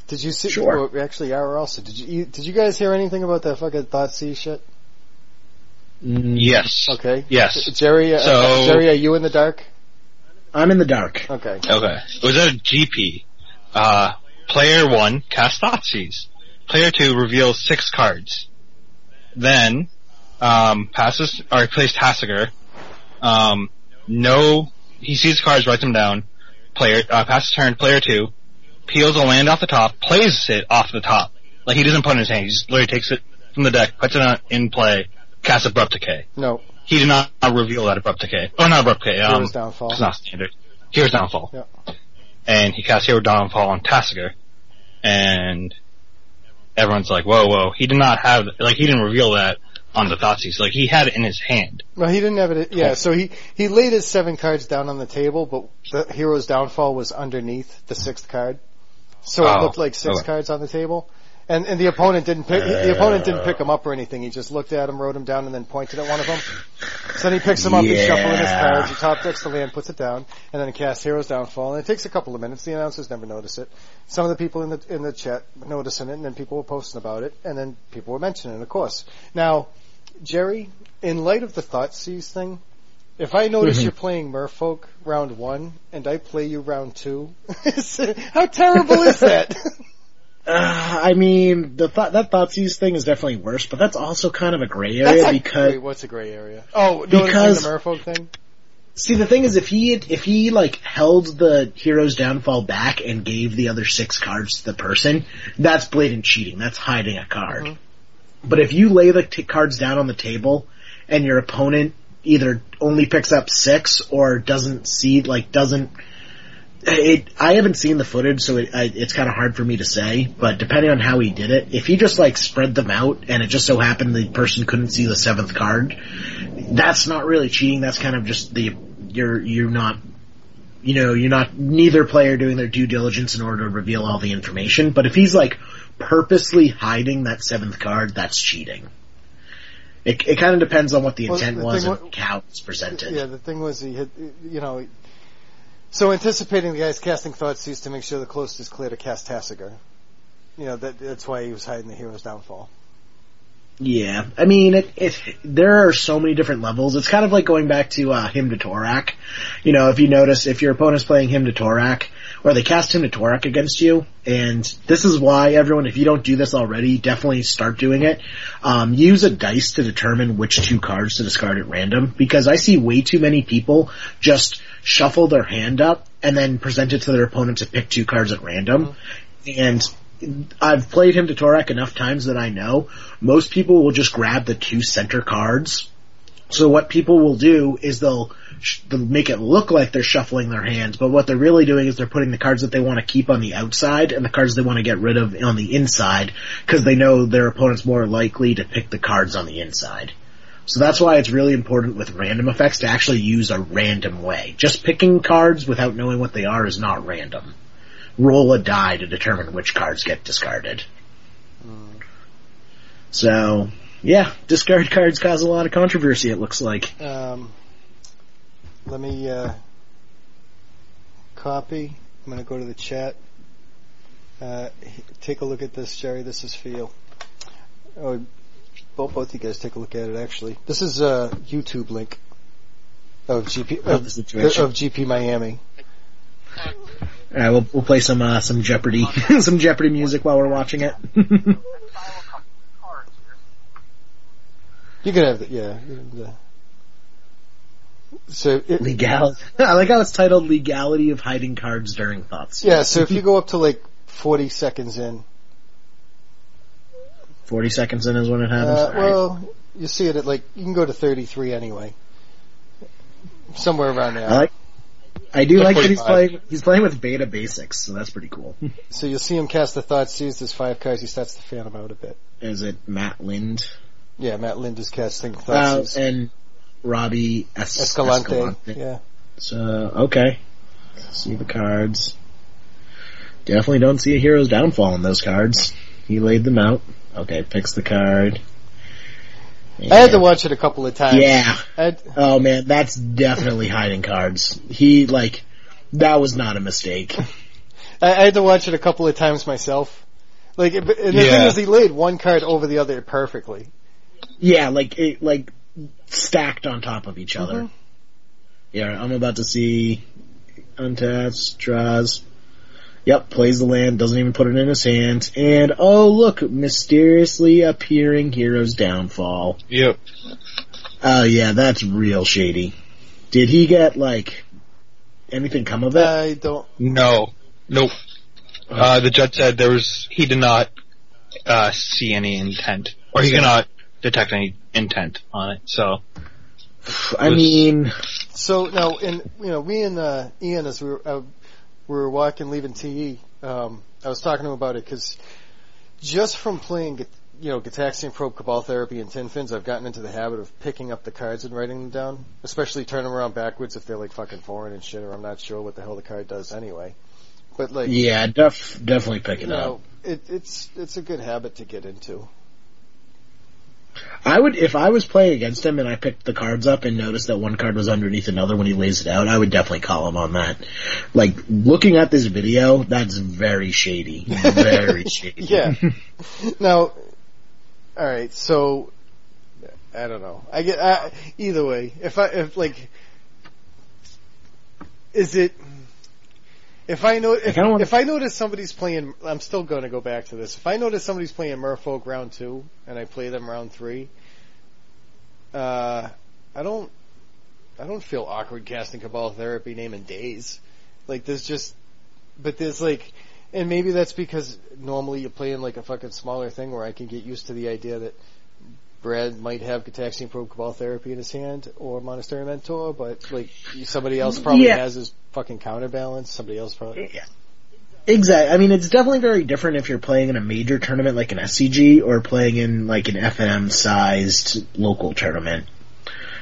Did you see? Sure. well, actually, Ara also. Did you, you? Did you guys hear anything about that fucking Thoughtseize shit? Yes. Okay. Yes. Jerry. Uh, So- Jerry, are you in the dark? I'm in the dark. Okay. Okay. It was at a GP. Uh, player one casts Thoughtseize. Player two reveals six cards. Then, um, passes, or plays Tasigur. Um, no, he sees the cards, writes them down. Player, uh, passes turn, player two, peels a land off the top, plays it off the top. Like he doesn't put it in his hand, he just literally takes it from the deck, puts it on, in play, casts Abrupt Decay. No. He did not reveal that Abrupt Decay. Oh, not Abrupt Decay, um, Hero's downfall. it's not standard. Hero's Downfall. Yeah. And he casts Hero Downfall on Tasigur. And everyone's like, whoa, whoa, he did not have, like, he didn't reveal that on the Thoughtseize. Like, he had it in his hand. No, he didn't have it. Yeah. So he he laid his seven cards down on the table, but the hero's downfall was underneath the sixth card, so it Oh, looked like six okay. cards on the table. And and the opponent didn't pick the opponent didn't pick him up or anything. He just looked at him, wrote him down, and then pointed at one of them. So then he picks him up, he's shuffling his cards, he top decks the land, puts it down, and then he casts Hero's Downfall. And it takes a couple of minutes. The announcers never notice it. Some of the people in the in the chat were noticing it, and then people were posting about it, and then people were mentioning it, of course. Now, Jerry, in light of the Thoughtseize thing, if I notice Mhm. you're *laughs* playing Merfolk round one and I play you round two, *laughs* how terrible is that? *laughs* Uh, I mean, the thought that Thoughtseize thing is definitely worse, but that's also kind of a gray area because wait, what's a gray area? Oh, Because- the Merfolk thing. see the thing is if he had, if he like held the hero's downfall back and gave the other six cards to the person, that's blatant cheating. That's hiding a card. Mhm. But if you lay the t- cards down on the table and your opponent either only picks up six or doesn't see like doesn't it, I haven't seen the footage, so it, I, it's kind of hard for me to say. But depending on how he did it, if he just like spread them out, and it just so happened the person couldn't see the seventh card, that's not really cheating. That's kind of just the you're you're not you know, you're not neither player doing their due diligence in order to reveal all the information. But if he's like purposely hiding that seventh card, that's cheating. It, it kind of depends on what the Well, intent the was and how it's presented. Yeah, the thing was he had, you know, so anticipating the guy's casting Thoughtseize to make sure the coast is clear to cast Tasigur. You know, that, that's why he was hiding the hero's downfall. Yeah, I mean, it, it, there are so many different levels. It's kind of like going back to, uh, Hymn to Tourach. You know, if you notice, if your opponent's playing Hymn to Tourach, or they cast Hymn to Tourach against you, and this is why everyone, if you don't do this already, definitely start doing it. Um, use a dice to determine which two cards to discard at random, because I see way too many people just shuffle their hand up and then present it to their opponent to pick two cards at random. Mm-hmm. And I've played Hymn to Tourach enough times that I know most people will just grab the two center cards. So what people will do is they'll, sh- they'll make it look like they're shuffling their hands, but what they're really doing is they're putting the cards that they want to keep on the outside and the cards they want to get rid of on the inside because they know their opponent's more likely to pick the cards on the inside. So that's why it's really important with random effects to actually use a random way. Just picking cards without knowing what they are is not random roll a die to determine which cards get discarded. So, yeah, discard cards cause a lot of controversy, it looks like. Um, let me uh, copy. I'm going to go to the chat. Uh, take a look at this, Jerry. This is you. Oh, both both you guys take a look at it. Actually, this is a YouTube link of GP Of of, the situation. of GP Miami. Alright, we'll, we'll play some, uh, some Jeopardy, *laughs* some Jeopardy music while we're watching it. You can have the yeah. The, so it, Legal. *laughs* I like how it's titled Legality of Hiding Cards During Thoughts. yeah. So if you go up to like 40 seconds in, 40 seconds in is when it happens. Uh, well, you see it at like you can go to 33 anyway, somewhere around there. I like, I do Like like that he's playing, he's playing with beta basics, so that's pretty cool. So you'll see him cast the thought, sees his five cards, he starts to fan them out a bit. Is it Matt Lind? Yeah, Matt Lind is casting Uh, thoughts. and Robbie es- Escalante. Yeah. So, okay. See the cards. Definitely don't see a hero's downfall in those cards. He laid them out. Okay, picks the card. I had to watch it a couple of times. Yeah. I had, Oh man, that's definitely hiding cards. He, like, that was not a mistake. I I had to watch it a couple of times myself. Like, and the thing is, he laid one card over the other perfectly. Yeah, like, it, like, stacked on top of each other. Mhm. Yeah, I'm about to see untaps, draws. Yep, plays the land, doesn't even put it in his hand, and oh look, mysteriously appearing hero's downfall. Yep. Oh yeah, that's real shady. Did he get like anything come of it? I don't. No. Nope. Uh, the judge said there was, he did not, uh, see any intent. Or he cannot detect any intent on it, so. I mean, So now, and you know, we and uh, Ian, as we were, uh, we were walking, leaving TE, um, I was talking to him about it because just from playing, you know, Gitaxian Probe, Cabal Therapy, and Tin Fins, I've gotten into the habit of picking up the cards and writing them down. Especially turning them around backwards if they're like fucking foreign and shit, or I'm not sure what the hell the card does anyway. But like, yeah, def, definitely pick you it up. know, it, it's it's a good habit to get into. I would, if I was playing against him and I picked the cards up and noticed that one card was underneath another when he lays it out, I would definitely call him on that. Like, looking at this video, that's very shady. Very *laughs* shady. Yeah. *laughs* now, all right. So, I don't know. I get I, either way. If I if like, is it? If I know if, wanna- if I notice somebody's playing, I'm still going to go back to this. If I notice somebody's playing Merfolk round two and I play them round three, uh, I don't, I don't feel awkward casting Cabal Therapy naming days. Like there's just, but there's like, and maybe that's because normally you're playing like a fucking smaller thing where I can get used to the idea that Brad might have Gitaxian Probe Cabal Therapy in his hand or Monastery Mentor, but like somebody else probably Yeah. has his fucking counterbalance. Somebody else probably. Yeah. Exactly. I mean, it's definitely very different if you're playing in a major tournament like an SCG or playing in like an FM sized local tournament.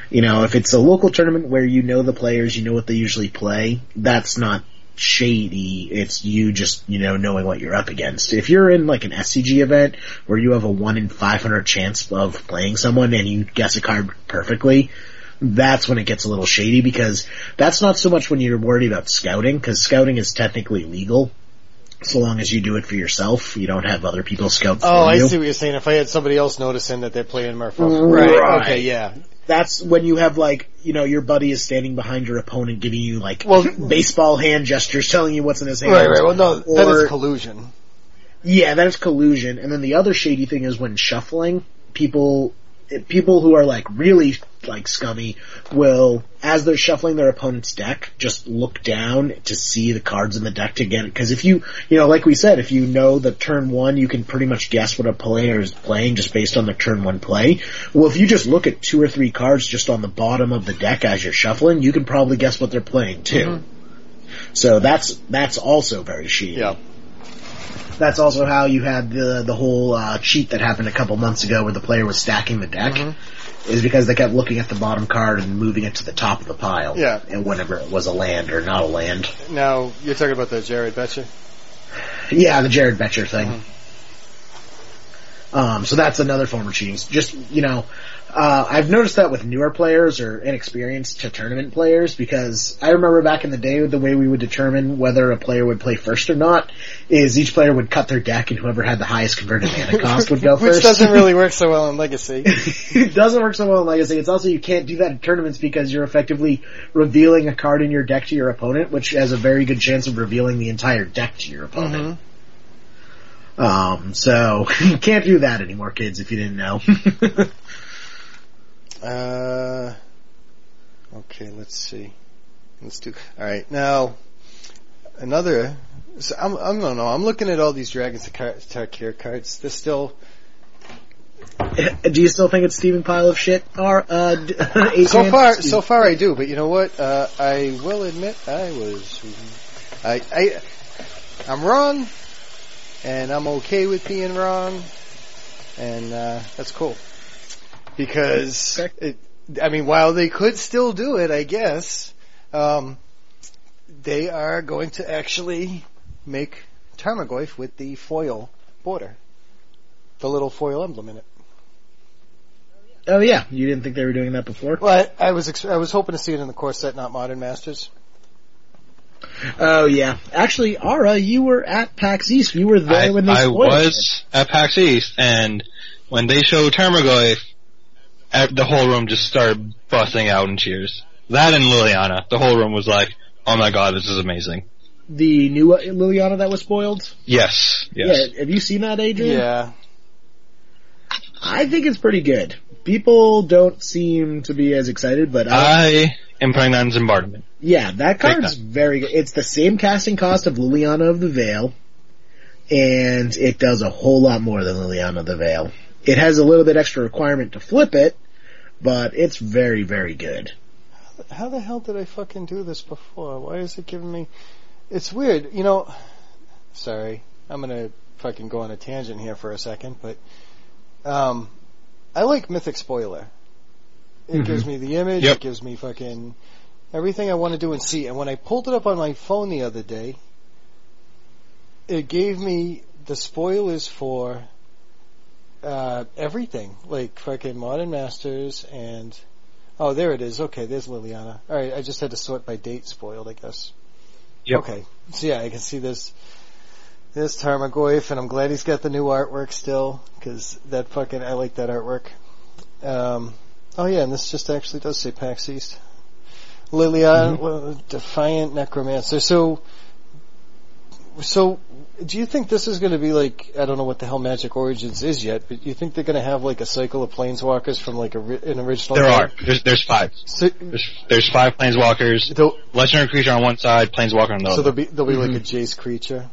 You know, if it's a local tournament where you know the players, you know what they usually play, that's not shady. It's you just, you know, knowing what you're up against. If you're in like an SCG event where you have a 1 in 500 chance of playing someone and you guess a card perfectly, that's when it gets a little shady because that's not so much when you're worried about scouting because scouting is technically legal. So long as you do it for yourself, you don't have other people scout for Oh, I you. see what you're saying. If I had somebody else noticing that they're playing Murphy. Right. Okay, yeah. That's when you have like, you know, your buddy is standing behind your opponent giving you like Well- baseball hand gestures telling you what's in his hand. Right, right. Well, no, that Or- is collusion. Yeah, that is collusion. And then the other shady thing is when shuffling, people, people who are like really like scummy will, as they're shuffling their opponent's deck, just look down to see the cards in the deck to get it. Cause if you, you know, like we said, if you know the turn one, you can pretty much guess what a player is playing just based on the turn one play. Well, if you just look at two or three cards just on the bottom of the deck as you're shuffling, you can probably guess what they're playing too. Mm-hmm. So that's, that's also very shady. Yeah. That's also how you had the the whole uh, cheat that happened a couple months ago where the player was stacking the deck. Mm-hmm. Is because they kept looking at the bottom card and moving it to the top of the pile. Yeah. And whenever it was a land or not a land. Now, you're talking about the Jared Boettcher? Yeah, the Jared Boettcher thing. Mm-hmm. Um, so that's another form of cheating. Just, you know, uh, I've noticed that with newer players or inexperienced to tournament players because I remember back in the day the way we would determine whether a player would play first or not is each player would cut their deck and whoever had the highest converted mana *laughs* cost would go Which first. doesn't really *laughs* work so well in Legacy. it doesn't work so well in Legacy. It's also you can't do that in tournaments because you're effectively revealing a card in your deck to your opponent, which has a very good chance of revealing the entire deck to your opponent. Um, so *laughs* you can't do that anymore, kids. If you didn't know. *laughs* Uh, okay, let's see. Let's do. All right, now another. So I'm, I don't know. I'm looking at all these Dragons Tarkir cards. They're still *laughs* do you still think it's Steven Pile of shit? Or uh, so far. So far, I do. But you know what? Uh, I will admit I was. I I I'm wrong, and I'm okay with being wrong, and uh, that's cool. Because it, I mean, while they could still do it, I guess, um, they are going to actually make Tarmogoyf with the foil border, the little foil emblem in it. Oh yeah, you didn't think they were doing that before? Well, I, I was ex- I was hoping to see it in the core set, not Modern Masters. Oh yeah. Actually, Ara, you were at PAX East. You were there I, when they I spoiled was at PAX East, and when they showed Tarmogoyf, the whole room just started busting out in cheers. That and Liliana, the whole room was like, "Oh my god, this is amazing!" The new uh, Liliana that was spoiled. Yes, yes. Yeah. Have you seen that, Adrian? Yeah. I think it's pretty good. People don't seem to be as excited, but I, I am playing that yeah, that Big card's very good. It's the same casting cost of Liliana of the Veil, and it does a whole lot more than Liliana of the Veil. It has a little bit extra requirement to flip it, but it's very, very good. How the hell did I fucking do this before? Why is it giving me? It's weird. You know. Sorry, I'm gonna fucking go on a tangent here for a second, but um, I like Mythic Spoiler. It Mhm. gives me the image. Yep. It gives me fucking everything I want to do and see. And when I pulled it up on my phone the other day, it gave me the spoilers for uh, everything, like fucking Modern Masters and oh, there it is. Okay, there's Liliana. All right, I just had to sort by date spoiled, I guess. Yep. Okay, so yeah, I can see this. This Tarmogoyf, and I'm glad he's got the new artwork still, because that fucking I like that artwork. Um, oh yeah, and this just actually does say PAX East. Liliana, well, Defiant Necromancer. So, so do you think this is going to be like I don't know what the hell Magic Origins is yet, but you think they're going to have like a cycle of planeswalkers from like a, an original? There game? are. There's, there's five. So, There's, there's five planeswalkers. there'll- Legendary creature on one side, planeswalker on the so other. there'll be there'll be like a Mm-hmm. Jace creature.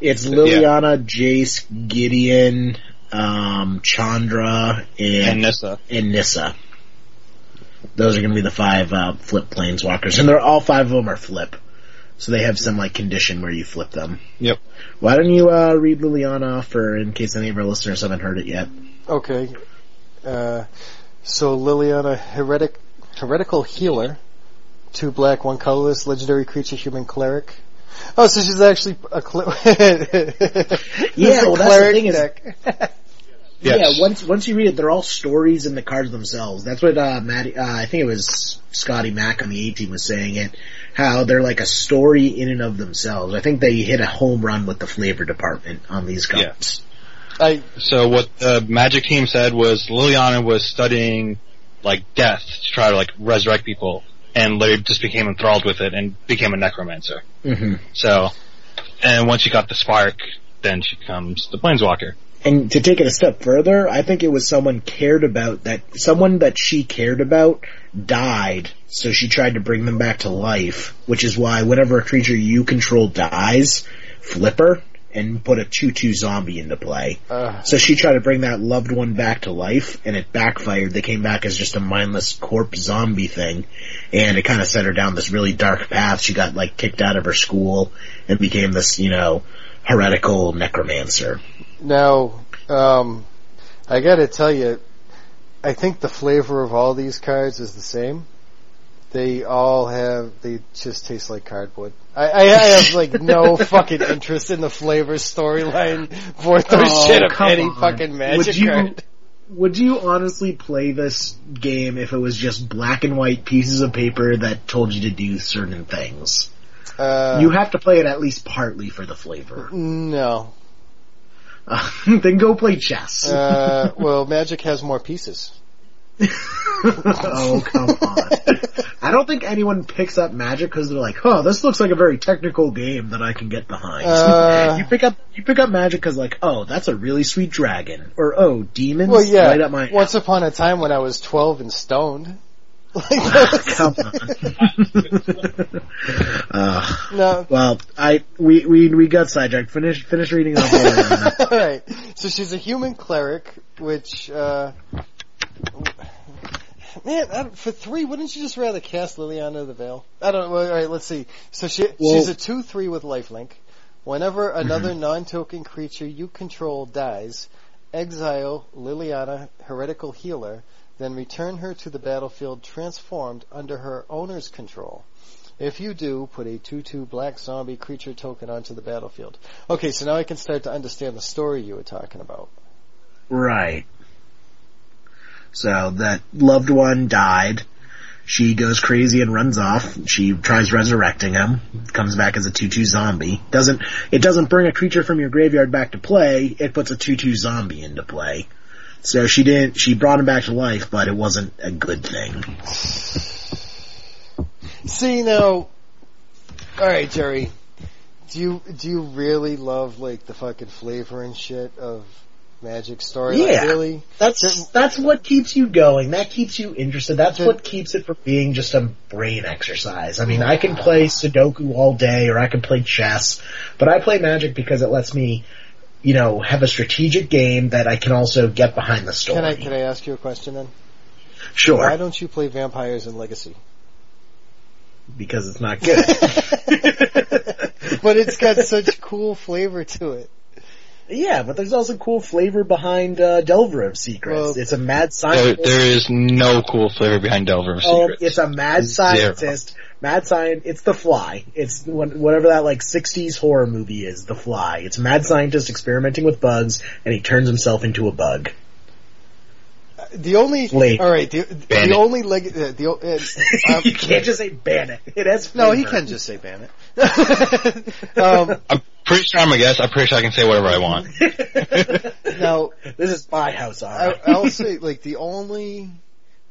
It's Liliana, Jace, Gideon, um, Chandra, and and, Nissa. and Nissa. Those are going to be the five uh, flip planeswalkers, and they're all five of them are flip. So they have some like condition where you flip them. Yep. Why don't you uh, read Liliana for in case any of our listeners haven't heard it yet? Okay. Uh, So Liliana, heretic, heretical healer, two black, one colorless, legendary creature, human cleric. Oh, so she's actually a cleric. *laughs* Yeah, well, that's the thing is- deck. *laughs* Yes. Yeah, once once you read it, they're all stories in the cards themselves. That's what uh, Maddie, uh, I think it was Scotty Mack on the A team was saying it. How they're like a story in and of themselves. I think they hit a home run with the flavor department on these cards. I So what the magic team said was Liliana was studying like death to try to like resurrect people, and Larry just became enthralled with it and became a necromancer. Mm-hmm. So, and once she got the spark, then she becomes the planeswalker. And to take it a step further, I think it was someone cared about that, someone that she cared about died, so she tried to bring them back to life, which is why whenever a creature you control dies, flip her and put a 2-2 zombie into play. uh, So she tried to bring that loved one back to life, and it backfired. They came back as just a mindless corpse zombie thing, and it kind of set her down this really dark path. She got like kicked out of her school and became this, you know, heretical necromancer. Now, um, I gotta tell you, I think the flavor of all these cards is the same. They all have, they just taste like cardboard. I, I, I have like no *laughs* fucking interest in the flavor storyline for the Oh, shit of any on. fucking magic Would you- card. Would you honestly play this game if it was just black and white pieces of paper that told you to do certain things? Uh, you have to play it at least partly for the flavor. no. Uh, *laughs* then go play chess. Uh, well, Magic has more pieces. oh, come on. I don't think anyone picks up Magic because they're like, "Oh, this looks like a very technical game that I can get behind." Uh, *laughs* you pick up you pick up Magic because like, "Oh, that's a really sweet dragon," or "Oh, demons." Well, yeah. Right up my. Once upon a time when I was 12 and stoned. *laughs* Come on. *laughs* uh, no. well, I we we we got sidetracked. Finish finish reading off. *laughs* Alright. So she's a human cleric, which, uh, man, I for three, wouldn't you just rather cast Liliana of the Veil? I don't well, alright, let's see. So she, Well- she's a 2-3 with lifelink. Whenever another non-token creature you control dies, exile Liliana, heretical healer, then return her to the battlefield transformed under her owner's control. If you do, put a 2-2 black zombie creature token onto the battlefield. Okay, so now I can start to understand the story you were talking about. Right. So that loved one died. She goes crazy and runs off. She tries resurrecting him. Comes back as a 2-2 zombie. Doesn't, it doesn't bring a creature from your graveyard back to play. It puts a 2-2 zombie into play. So she didn't, she brought him back to life, but it wasn't a good thing. See now, alright Jerry, do you, do you really love like the fucking flavor and shit of Magic story? Like, Yeah. really? That's, that's what keeps you going. That keeps you interested. That's what keeps it from being just a brain exercise. I mean, I can play Sudoku all day or I can play chess, but I play Magic because it lets me, you know, have a strategic game that I can also get behind the story. Can I, can I ask you a question then? sure. Why don't you play Vampires in Legacy? because it's not good. *laughs* but it's got such cool flavor to it. Yeah, but there's also cool flavor behind uh, Delver of Secrets. Well- it's a mad There, scientist. there is no cool flavor behind Delver of Um, Secrets. it's a mad scientist. Zero. scientist. Mad science. It's the Fly. It's whatever that like '60s horror movie is. The Fly. It's a mad scientist experimenting with bugs, and he turns himself into a bug. The only, Late. alright, the, the only leg, uh, the, uh, *laughs* um, you can't just say ban it. It has no, he flavor. can just say ban it. *laughs* um, I'm pretty sure I'm a guess. I'm pretty sure I can say whatever I want. *laughs* now, This is my house, I, I'll say like the only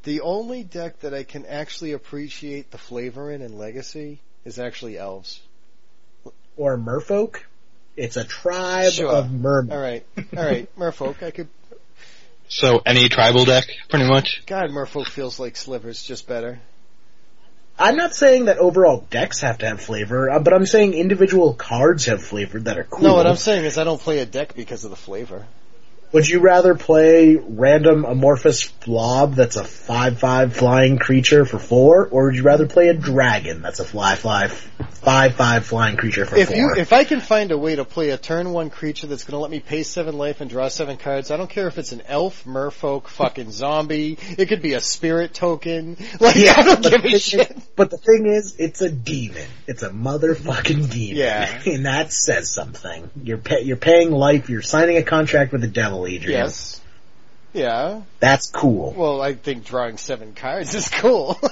the only deck that I can actually appreciate the flavor in in Legacy is actually elves. or merfolk. It's a tribe Sure. of mermen. All right, all right, Merfolk. I could. So any tribal deck, pretty much. God, Merfolk feels like Slivers, just better. I'm not saying that overall decks have to have flavor, uh, but I'm saying individual cards have flavor that are cool. No, what I'm saying is I don't play a deck because of the flavor. Would you rather play random amorphous blob that's a 5-5 flying creature for 4, or would you rather play a dragon that's a fly fly 5-5 flying creature for If 4? you, if I can find a way to play a turn one creature that's gonna let me pay seven life and draw seven cards, I don't care if it's an elf, merfolk, fucking zombie, it could be a spirit token, *laughs* like I don't but give the a thing shit. is- but the thing is, it's a demon. It's a motherfucking demon. Yeah. *laughs* And that says something. You're pay, you're paying life, you're signing a contract with the devil, Adrian. Yes. Yeah. That's cool. Well, I think drawing seven cards is cool. *laughs*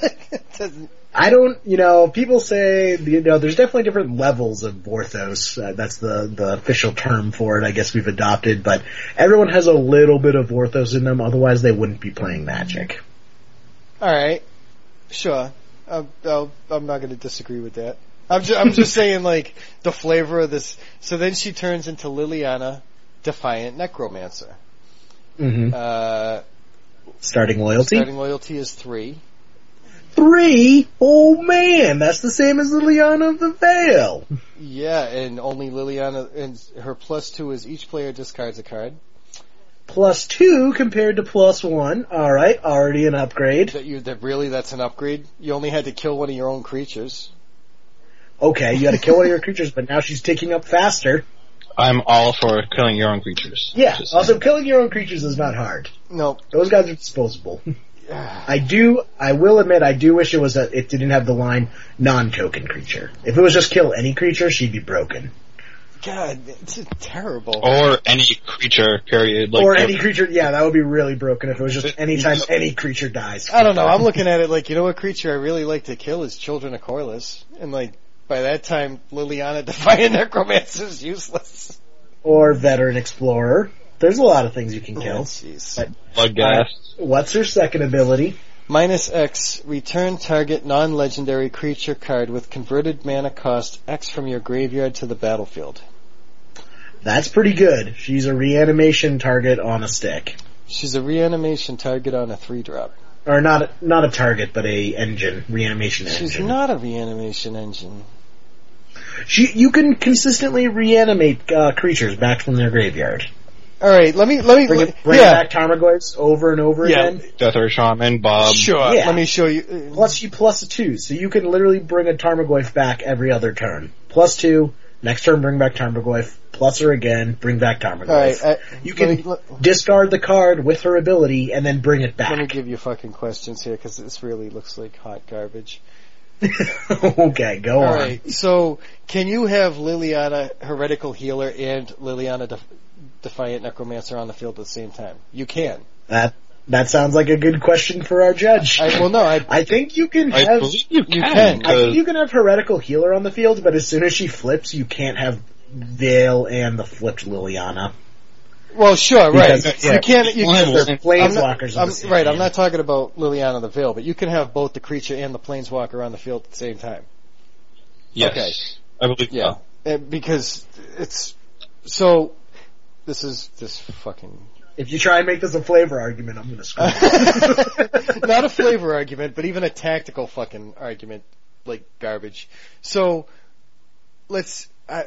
I don't, you know, people say, you know, there's definitely different levels of Vorthos. Uh, that's the, the official term for it, I guess we've adopted, but everyone has a little bit of Vorthos in them, otherwise they wouldn't be playing Magic. Alright. Sure. I'm, I'll, I'm not gonna disagree with that. I'm just, I'm just *laughs* saying like, the flavor of this. So then she turns into Liliana, Defiant Necromancer. hmm Uh, Starting loyalty? starting loyalty is three. Three? Oh man, that's the same as Liliana of the Veil. Yeah, and only Liliana, and her plus two is each player discards a card. Plus two compared to plus one. Alright, already an upgrade. That you, that really, that's an upgrade. You only had to kill one of your own creatures. Okay, you gotta kill one of your creatures, but now she's ticking up faster. I'm all for killing your own creatures. Yeah, Just- also killing your own creatures is not hard. No. Those guys are disposable. *sighs* I do, I will admit, I do wish it was that it didn't have the line non-token creature. If it was just kill any creature, she'd be broken. God, it's terrible. or any creature, period. Like or any creature, yeah, that would be really broken if it was just anytime *laughs* any creature dies. I don't know. I'm looking at it like, you know what creature I really like to kill is Children of Korlis. And like, by that time, Liliana Defiant Necromancer is useless. Or veteran explorer. There's a lot of things you can Oh, kill. jeez. But- blood. Uh, what's her second ability? Minus X, return target non-legendary creature card with converted mana cost X from your graveyard to the battlefield. That's pretty good. She's a reanimation target on a stick. She's a reanimation target on a three drop. Or not, not a target, but a engine, reanimation She's engine. not a reanimation engine. She, you can consistently reanimate uh, creatures back from their graveyard. Alright, let me, let me, Bring, it, bring yeah. back Tarmogoyfs over and over Yeah. again. Deathrite Shaman, Bob. Sure, Yeah. let me show you. uh, Plus she plus a two, so you can literally bring a Tarmogoyf back every other turn. Plus two, next turn bring back Tarmogoyf, plus her again, bring back Tarmogoyf. Alright, uh, you can me- let- discard the card with her ability and then bring it back. Let me give you fucking questions here because this really looks like hot garbage. *laughs* okay, go on. Alright, so can you have Liliana Heretical Healer and Liliana Def- Defiant Necromancer on the field at the same time? You can. That that sounds like a good question for our judge. I, well, no, I, *laughs* I think you can I have believe you you can. can. I think you can have heretical healer on the field, but as soon as she flips, you can't have Veil and the flipped Liliana. Well, sure, right. Because- You can't, you can, will- They're I'm not- planeswalkers. I'm, the same right, I'm not talking about Liliana the Veil, but you can have both the creature and the planeswalker on the field at the same time. yes, Okay. I believe Yeah, so. Uh, because it's so. This is this fucking If you try and make this a flavor argument, I'm gonna screw. *laughs* not a flavor argument, but even a tactical fucking argument, like garbage. So let's. I,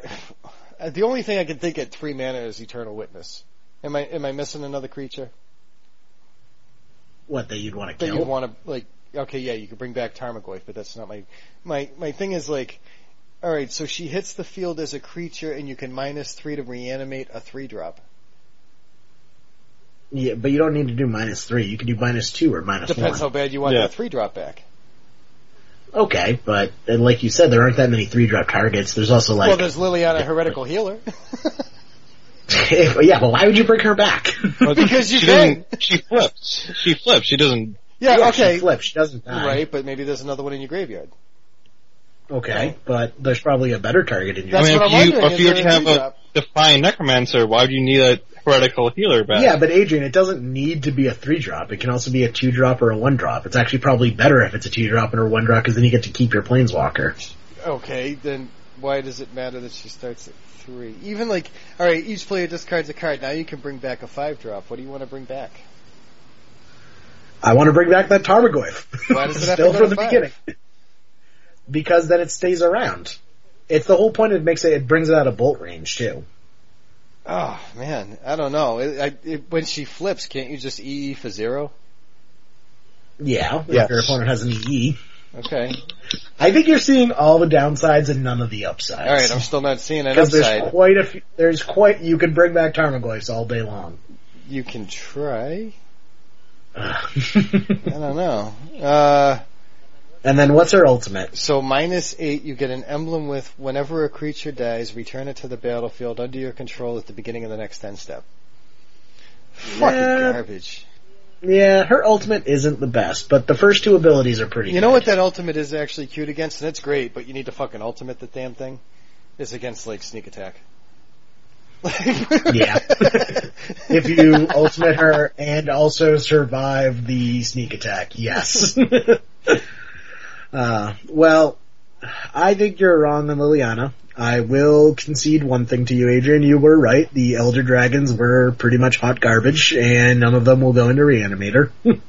the only thing I can think at three mana is Eternal Witness. Am I am I missing another creature what that you'd want to that kill? you want to like? Okay, yeah, you could bring back Tarmogoyf, but that's not my my my thing. Is like, all right, so she hits the field as a creature, and you can minus three to reanimate a three drop. Yeah, but you don't need to do minus three. You can do minus two or minus Depends how bad you want Yeah. that three drop back. Okay, but and like you said, there aren't that many three drop targets. There's also like well, there's Liliana Heretical Healer. *laughs* *laughs* yeah, but why would you bring her back? *laughs* Because you she can. doesn't. She flips. She flips. She doesn't. yeah, Yeah, okay, She flips. She doesn't die. right, but maybe there's another one in your graveyard. Okay, but there's probably a better target in your. That's I mean, what if I'm you wondering, if you were to have a drop? defiant necromancer, why would you need a heretical healer back? Yeah, but Adrian, it doesn't need to be a three drop. It can also be a two drop or a one drop. It's actually probably better if it's a two drop and a one drop because then you get to keep your planeswalker. Okay, then why does it matter that she starts at three? Even like, all right, each player discards a card. Now you can bring back a five drop. What do you want to bring back? I want to bring back that Tarmogoyf. Why does it *laughs* Still from the five? beginning. Because then it stays around. It's the whole point. It makes it. It brings it out of bolt range too. Oh man, I don't know. It, I, it, when she flips, can't you just EE for zero? Yeah, Yes. if your opponent has an EE. Okay. I think you're seeing all the downsides and none of the upsides. All right, I'm still not seeing an because there's quite a few, there's quite, you can bring back Tarmogoyfs all day long. You can try. *laughs* I don't know. Uh, and then what's her ultimate? so minus eight, you get an emblem with whenever a creature dies, return it to the battlefield under your control at the beginning of the next end step. Fucking Yeah. garbage. Yeah, her ultimate isn't the best, but the first two abilities are pretty You know good. what that ultimate is actually cute against, and it's great, but you need to fucking ultimate the damn thing. It's against like sneak attack. Yeah. *laughs* if you ultimate her and also survive the sneak attack, yes. *laughs* uh, well, I think you're wrong on Liliana. I will concede one thing to you, Adrian. You were right. The Elder Dragons were pretty much hot garbage, and none of them will go into Reanimator. *laughs*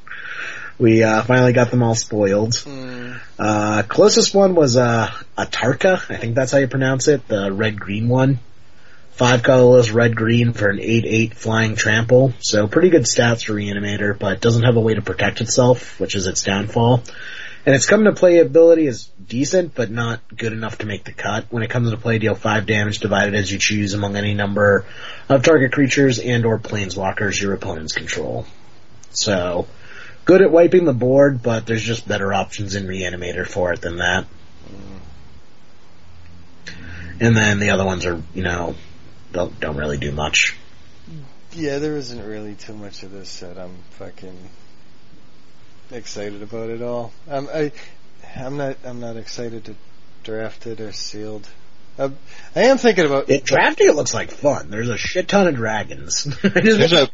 we uh, finally got them all spoiled. Mm, Uh, closest one was uh, Atarka. I think that's how you pronounce it. The red green one. Five colorless red green for an 8-8 flying trample. So pretty good stats for Reanimator, but doesn't have a way to protect itself, which is its downfall. And its coming to play ability is decent, but not good enough to make the cut. When it comes to play, deal 5 damage divided as you choose among any number of target creatures and or planeswalkers your opponents control. So, good at wiping the board, but there's just better options in Reanimator for it than that. And then the other ones are, you know, don't, don't really do much. yeah, there isn't really too much of this that I'm fucking excited about it all. I'm I, I'm not I'm not excited to draft it or sealed. I, I am thinking about It, drafting it looks like fun. There's a shit ton of dragons. *laughs* There's a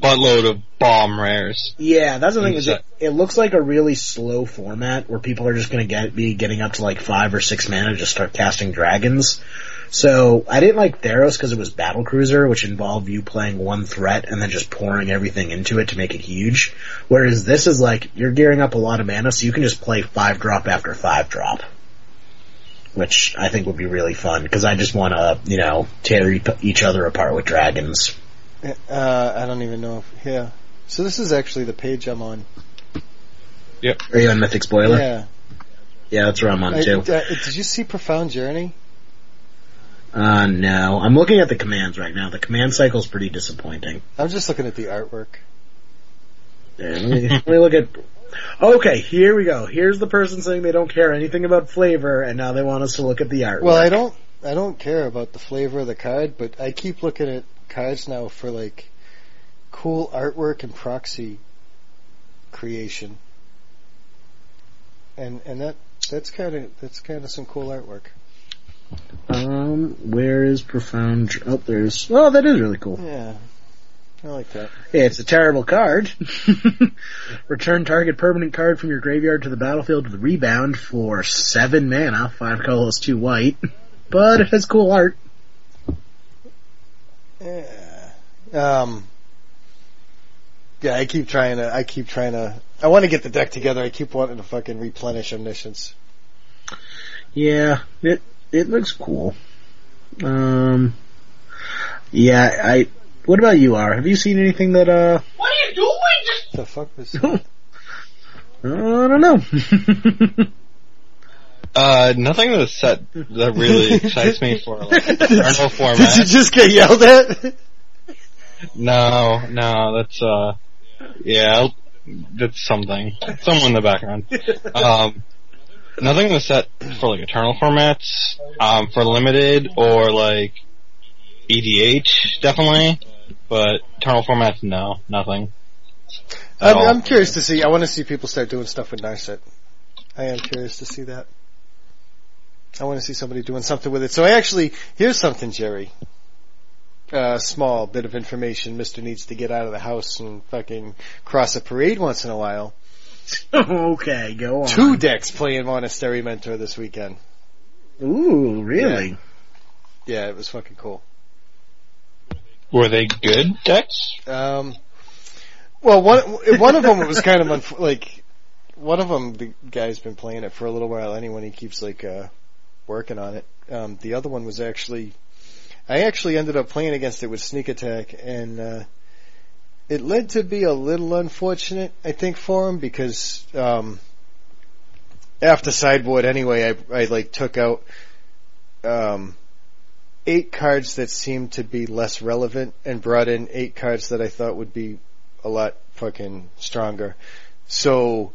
buttload of bomb rares. yeah, that's the thing. Is it, it looks like a really slow format where people are just going to get be getting up to like five or six mana to just start casting dragons. So I didn't like Theros because it was Battle Cruiser, which involved you playing one threat and then just pouring everything into it to make it huge. Whereas this is like you're gearing up a lot of mana, so you can just play five drop after five drop, which I think would be really fun because I just want to you know tear e- each other apart with dragons. uh, I don't even know if yeah. So this is actually the page I'm on. Yep. Are you on Mythic Spoiler? Yeah. Yeah, that's where I'm on I- too. uh, did you see Profound Journey? Uh, no. I'm looking at the commands right now. The command cycle's pretty disappointing. I'm just looking at the artwork. Yeah, let, me, *laughs* let me look at. Okay, here we go. Here's the person saying they don't care anything about flavor, and now they want us to look at the art. Well, I don't I don't care about the flavor of the card, but I keep looking at cards now for like cool artwork and proxy creation. And and that that's kind of that's kind of some cool artwork. Um, where is profound? Dr- Oh, there's. Oh, that is really cool. Yeah. I like that. Yeah, it's a terrible card. *laughs* Return target permanent card from your graveyard to the battlefield with rebound for seven mana, five colorless, two white. But it has cool art. Yeah. Um Yeah, I keep trying to I keep trying to I want to get the deck together. I keep wanting to fucking replenish omniscience. Yeah, it it looks cool. Um, yeah, I. What about you, R? Have you seen anything that uh? What are you doing? The fuck was *laughs* I don't know. *laughs* Uh, nothing in the set that really excites me for like *laughs* eternal format. Did you just get yelled at? No, no, that's uh, yeah, that's something. Someone in the background. Um, nothing in the set for like eternal formats. Um, for limited or like EDH, definitely. But eternal formats, no, nothing. I'm. I'm curious to see. I want to see people start doing stuff with Narset. I am curious to see that. I want to see somebody doing something with it. So I actually, here's something, Jerry. A small bit of information Mister needs to get out of the house and fucking cross a parade once in a while. *laughs* okay, go on. Two decks playing Monastery Mentor this weekend. Ooh, really? Yeah, it was fucking cool. Were they good decks? Um, well, one one of them was kind of unf- like one of them. The guy's been playing it for a little while. Anyway, he keeps like uh, working on it. Um, the other one was actually I actually ended up playing against it with sneak attack, and uh, it led to be a little unfortunate, I think, for him because um, after sideboard anyway, I, I like took out um, eight cards that seemed to be less relevant and brought in eight cards that I thought would be a lot fucking stronger. So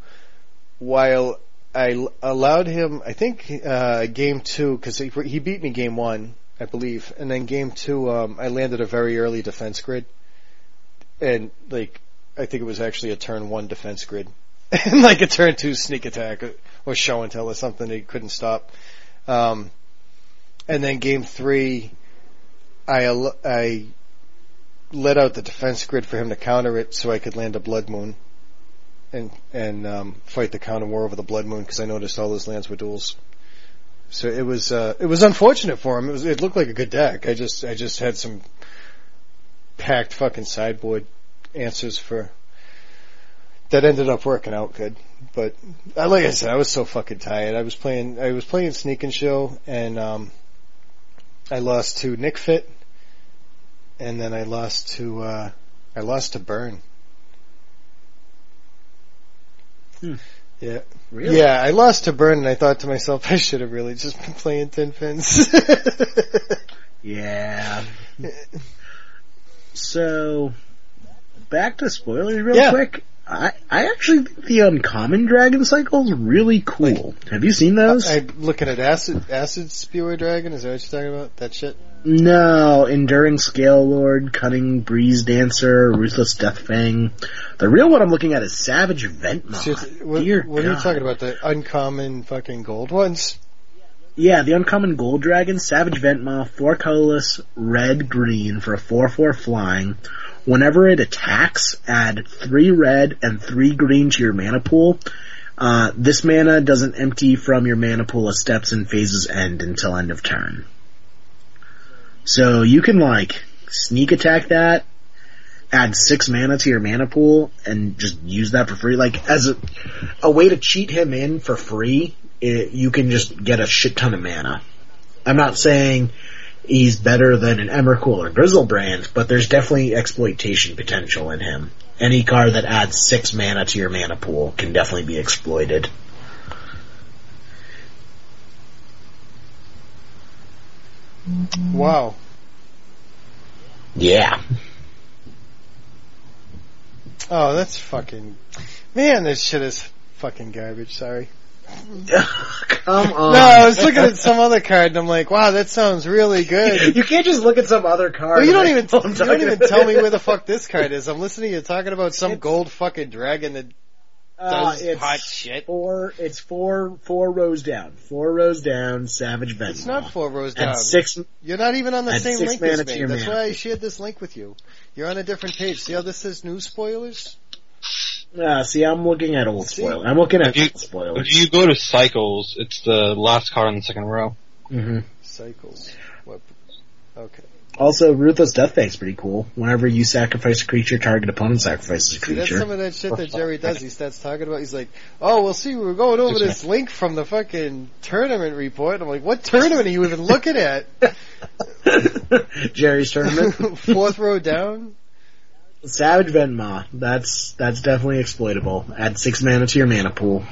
while I allowed him, I think uh, game two because he, he beat me game one, I believe, and then game two um, I landed a very early defense grid, and like I think it was actually a turn one defense grid, *laughs* and like a turn two sneak attack or show and tell or something he couldn't stop. Um, and then game three, I I let out the defense grid for him to counter it so I could land a blood moon and and um, fight the counter war over the blood moon because I noticed all his lands were duels. So it was uh, it was unfortunate for him. It was it looked like a good deck. I just I just had some packed fucking sideboard answers for that ended up working out good. But uh, like I said, I was so fucking tired. I was playing I was playing Sneak and Show and um, I lost to Nic Fit and then I lost to uh, I lost to Burn. Hmm. Yeah. Really? Yeah, I lost to Burn and I thought to myself, *laughs* I should have really just been playing Tin Fins. *laughs* Yeah. *laughs* So, back to spoilers real Yeah. quick. I, I actually think the uncommon dragon cycle is really cool. Have you seen those? I'm looking at Acid Acid Spewer Dragon, is that what you're talking about? That shit? no, Enduring Scale Lord, Cunning Breeze Dancer, Ruthless Deathfang. The real one I'm looking at is Savage. Shit, What, what are you talking about? The uncommon fucking gold ones? Yeah, the uncommon gold dragon, Savage Ventmaw, four colorless, red, green for a 4-4 flying. Whenever it attacks, add three red and three green to your mana pool. Uh, this mana doesn't empty from your mana pool as steps and phases end until end of turn. So you can like sneak attack that, add six mana to your mana pool, and just use that for free. Like as a, a way to cheat him in for free, it, you can just get a shit ton of mana. I'm not saying he's better than an Emrakul or Griselbrand, but there's definitely exploitation potential in him. Any card that adds six mana to your mana pool can definitely be exploited. Wow. Yeah. Oh, that's fucking. Man, this shit is fucking garbage, sorry. *laughs* Come on. No, I was looking at some other card and I'm like, wow, that sounds really good. *laughs* You can't just look at some other card. Well, you don't even *laughs* you don't even tell me where the fuck this card is. I'm listening to you talking about some It's- gold fucking dragon that Uh, does it's hot shit. Four. It's four. Four rows down. Four rows down. Savage Vent. It's not four rows down. six. You're not even on the same link as me. That's why I shared this link with you. You're on a different page. See how this says news spoilers? Uh, see, I'm looking at old See? spoiler. I'm looking at If you- old spoilers. If you go to cycles, it's the last card on the second row. hmm Cycles. What? Okay. Also, Ruthless Deathfang's pretty cool. Whenever you sacrifice a creature, target opponent sacrifices a See, that's some of that shit that Jerry does. He starts talking about. He's like, "Oh, well, see, we are going over this link from the fucking tournament report." I'm like, "What tournament are you even looking at?" *laughs* Jerry's tournament. *laughs* Fourth row down. Savage Ventmaw. That's that's definitely exploitable. Add six mana to your mana pool.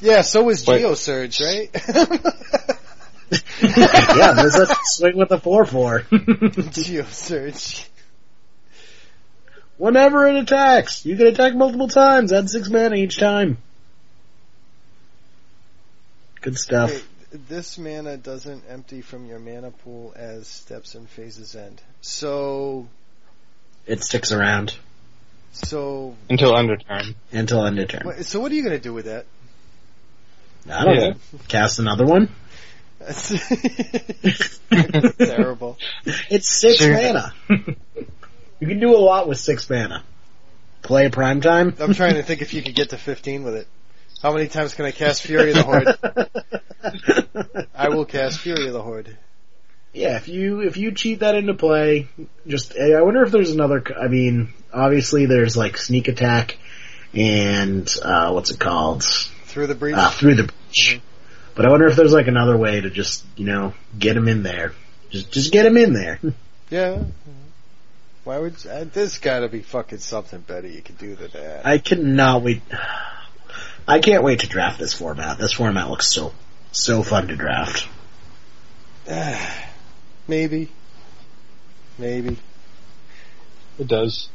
Yeah, so is But- Geosurge, right? *laughs* yeah, there's a swing with a four four. *laughs* Geosurge. Whenever it attacks, you can attack multiple times. Add six mana each time. Good stuff. Wait, this mana doesn't empty from your mana pool as steps and phases end. So, It sticks around so, Until end of turn. until end of turn. what- so what are you gonna do with that? I don't Yeah. know. Cast another one. *laughs* Terrible. It's six Sure. mana. *laughs* you can do a lot with six mana. Play prime time. I'm trying to think if you could get to 15 with it. How many times can I cast Fury of the Horde? *laughs* I will cast Fury of the Horde. Yeah, if you if you cheat that into play, just I wonder if there's another. I mean, obviously there's like sneak attack and uh what's it called? Through the breach. Uh, through the breach. But I wonder if there's like another way to just you know get him in there Just just get him in there. *laughs* Yeah. Why would uh, there's got to be fucking something better you can do than that? I cannot wait. I can't wait to draft this format. This format looks so so fun to draft. *sighs* *sighs* Maybe. Maybe. It does.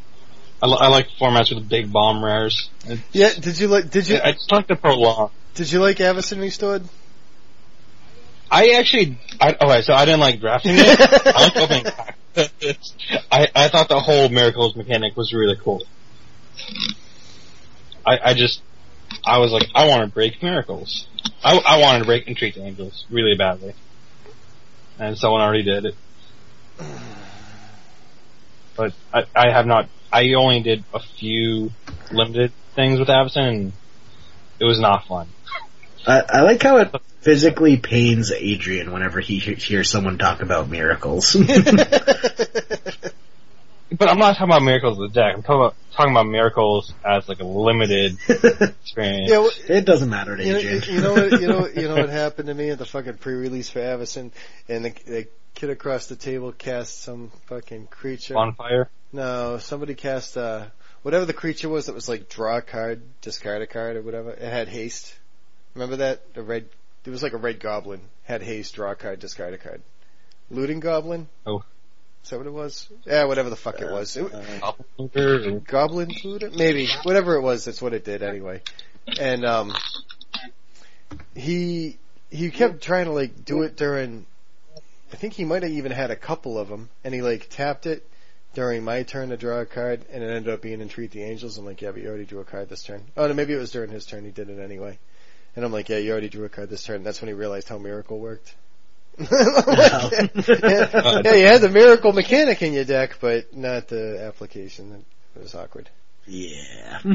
I, li- I like formats with big bomb rares. It- Yeah. Did you like? Did you? I just like the prolong. Did you like Avacyn Restored? I actually, I, okay, so I didn't like drafting it. I like opening *laughs* packs. I, I thought the whole miracles mechanic was really cool. I, I just, I was like, I want to break miracles. I, I wanted to break Entreat the Angels really badly. And someone already did it. But I, I have not, I only did a few limited things with Avacyn and it was not fun. I, I like how it physically pains Adrian whenever he he- hears someone talk about miracles. *laughs* *laughs* But I'm not talking about miracles of the deck. I'm talking about talking about miracles as like a limited *laughs* experience. Yeah. Well, it doesn't matter to you know, you know what? You know. You know what *laughs* happened to me at the fucking pre-release for Avacyn, and the, the kid across the table cast some fucking creature. Bonfire. No, somebody cast uh whatever the creature was that was like draw a card, discard a card or whatever. It had haste. Remember that? The red it was like a red goblin. Had haste, draw a card, discard a card. Looting goblin? Oh. Is that what it was? Yeah, whatever the fuck it was. It, Doppelganger. goblin looter? Maybe. Whatever it was, that's what it did anyway. And um he he kept trying to like do it during I think he might have even had a couple of them and he like tapped it during my turn to draw a card and it ended up being Entreat the Angels. I'm like, yeah, but you already drew a card this turn. Oh no, maybe it was during his turn he did it anyway. And I'm like, yeah, you already drew a card this turn. That's when he realized how Miracle worked. Like, yeah, *laughs* yeah, you had the Miracle mechanic in your deck, but not the application. It was awkward. yeah. *laughs*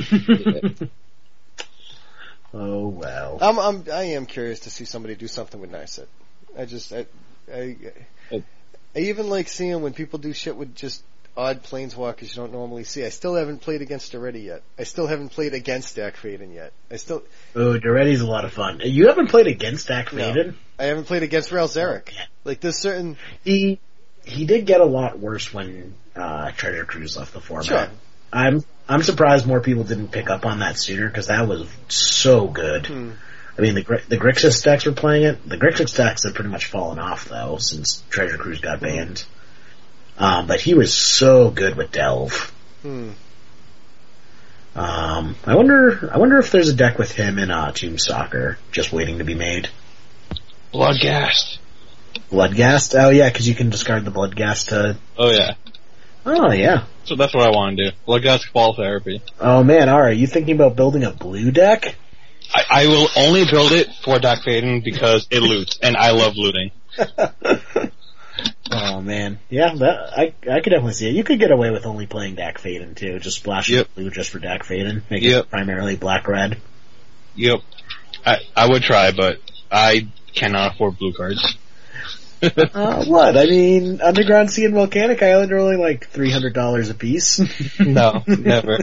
oh well. I'm, I'm, I am curious to see somebody do something with Narset. I just, I, I, oh. I even like seeing when people do shit with just odd planeswalkers you don't normally see. I still haven't played against Already yet. I still haven't played against Dack Fayden yet. I still, Oh, Daretti's a lot of fun. You haven't played against Dack No. I haven't played against Ral Zarek. Like there's certain, He he did get a lot worse when uh, Treasure Cruise left the format. Sure. I'm I'm surprised more people didn't pick up on that sooner because that was so good. Hmm. I mean, the the Grixis decks were playing it. The Grixis decks have pretty much fallen off though since Treasure Cruise got banned. Um, but he was so good with Delve. hmm. Um, I wonder I wonder if there's a deck with him in uh, Tomb Stalker just waiting to be made. Bloodghast. Bloodghast? Oh yeah, because you can discard the Bloodghast to. Oh yeah. Oh yeah. So that's what I want to do. Bloodghast Ball Therapy. Oh man, alright, you thinking about building a blue deck? I, I will only build it for Dack Fayden because it loots, and I love looting. *laughs* oh man. Yeah, that, I I could definitely see it. You could get away with only playing Dack Fayden too, just splashing Yep. blue just for Dack Fayden, make Yep. it primarily black red. Yep. I, I would try, but I cannot afford blue cards. *laughs* Uh, what? I mean, Underground Sea and Volcanic Island are only like three hundred dollars a piece. *laughs* no, never.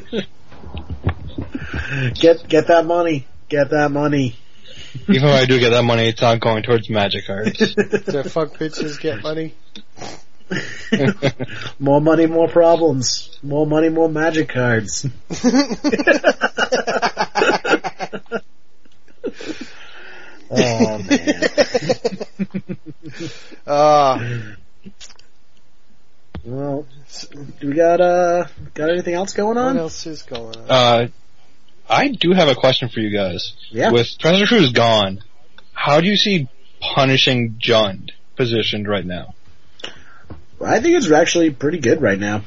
get get that money. Get that money. Even if I do get that money, it's not going towards magic cards. *laughs* Do fuck bitches get money? more money, more problems. More money, more magic cards. Oh man. Uh, *laughs* Well, do we got uh got anything else going on? what on? else is going on? uh, I do have a question for you guys. Yeah. With Treasure Cruise gone, how do you see punishing Jund positioned right now? I think it's actually pretty good right now.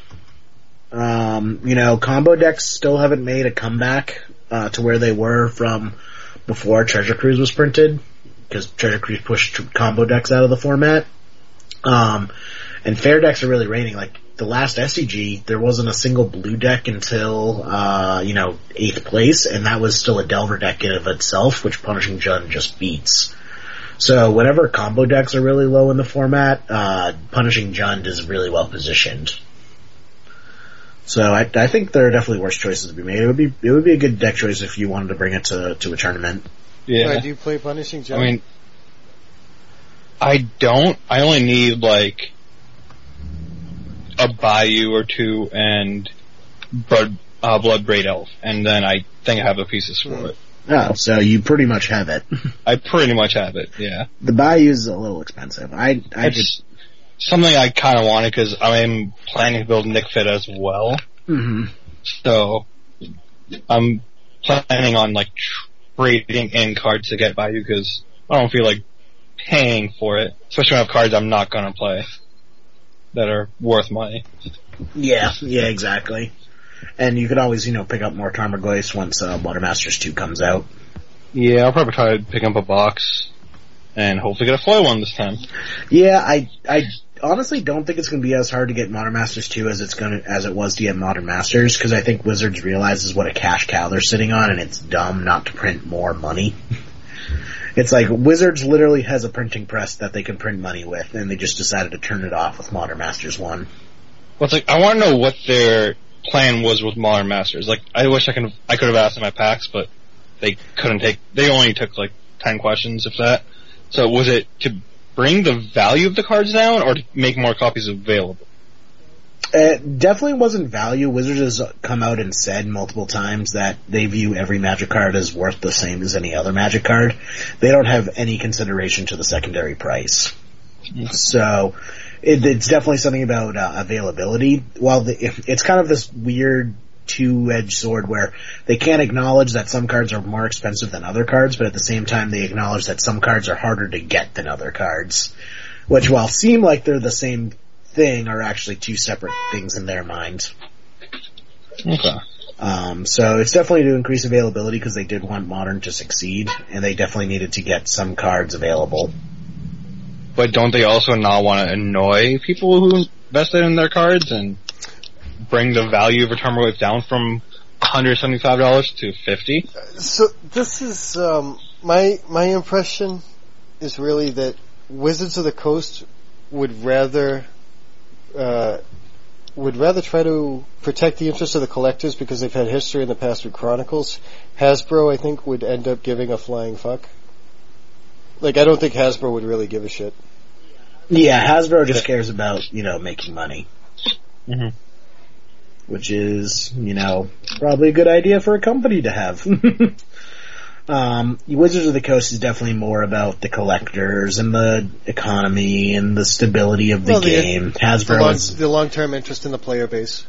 Um, you know, combo decks still haven't made a comeback uh, to where they were from before Treasure Cruise was printed, because Treasure Cruise pushed combo decks out of the format. Um, and fair decks are really reigning. Like the last SCG, there wasn't a single blue deck until uh, you know eighth place, and that was still a Delver deck in of itself, which Punishing Jund just beats. So whenever combo decks are really low in the format, uh, Punishing Jund is really well positioned. So I, I think there are definitely worse choices to be made. It would be it would be a good deck choice if you wanted to bring it to to a tournament. Yeah. Why do you play Punishing Joe? I mean, I don't. I only need like a Bayou or two and Blood, uh, Bloodbraid Elf, and then I think I have the pieces for Hmm. it. Oh, so you pretty much have it. *laughs* I pretty much have it. Yeah, The Bayou is a little expensive. I I it's just something I kind of wanted because I'm planning to build Nic Fit as well. hmm So I'm planning on like trading in cards to get Bayou because I don't feel like paying for it, especially when I have cards I'm not gonna play that are worth money. yeah yeah exactly. And you could always you know pick up more Tarmogoyfs once uh, Water Masters two comes out. Yeah, I'll probably try to pick up a box and hopefully get a foil one this time. Yeah, I I honestly don't think it's going to be as hard to get Modern Masters 2 as it's going to as it was to get Modern Masters because I think Wizards realizes what a cash cow they're sitting on and it's dumb not to print more money. *laughs* It's like Wizards literally has a printing press that they can print money with and they just decided to turn it off with Modern Masters 1. Well, like I want to know what their plan was with Modern Masters. Like, I wish I could I could have asked in my packs, but they couldn't take. They only took like ten questions, if that. So was it to bring the value of the cards down, or to make more copies available? It definitely wasn't value. Wizards has come out and said multiple times that they view every magic card as worth the same as any other magic card. They don't have any consideration to the secondary price. So, it, it's definitely something about uh, availability. While the, it's kind of this weird two-edged sword where they can't acknowledge that some cards are more expensive than other cards, but at the same time they acknowledge that some cards are harder to get than other cards. Which while seem like they're the same thing are actually two separate things in their mind. Okay. Um, so it's definitely to increase availability because they did want modern to succeed, and they definitely needed to get some cards available. But don't they also not want to annoy people who invested in their cards and bring the value of a Tarmogoyf down from $175 to 50 So this is um, my my impression is really that Wizards of the Coast would rather uh, would rather try to protect the interests of the collectors because they've had history in the past with Chronicles. Hasbro, I think, would end up giving a flying fuck. Like, I don't think Hasbro would really give a shit. Yeah, Hasbro just cares about you know making money, Mm-hmm. Which is you know probably a good idea for a company to have. *laughs* Um, Wizards of the Coast is definitely more about the collectors and the economy and the stability of the Well, game. The Hasbro long, the long-term interest in the player base.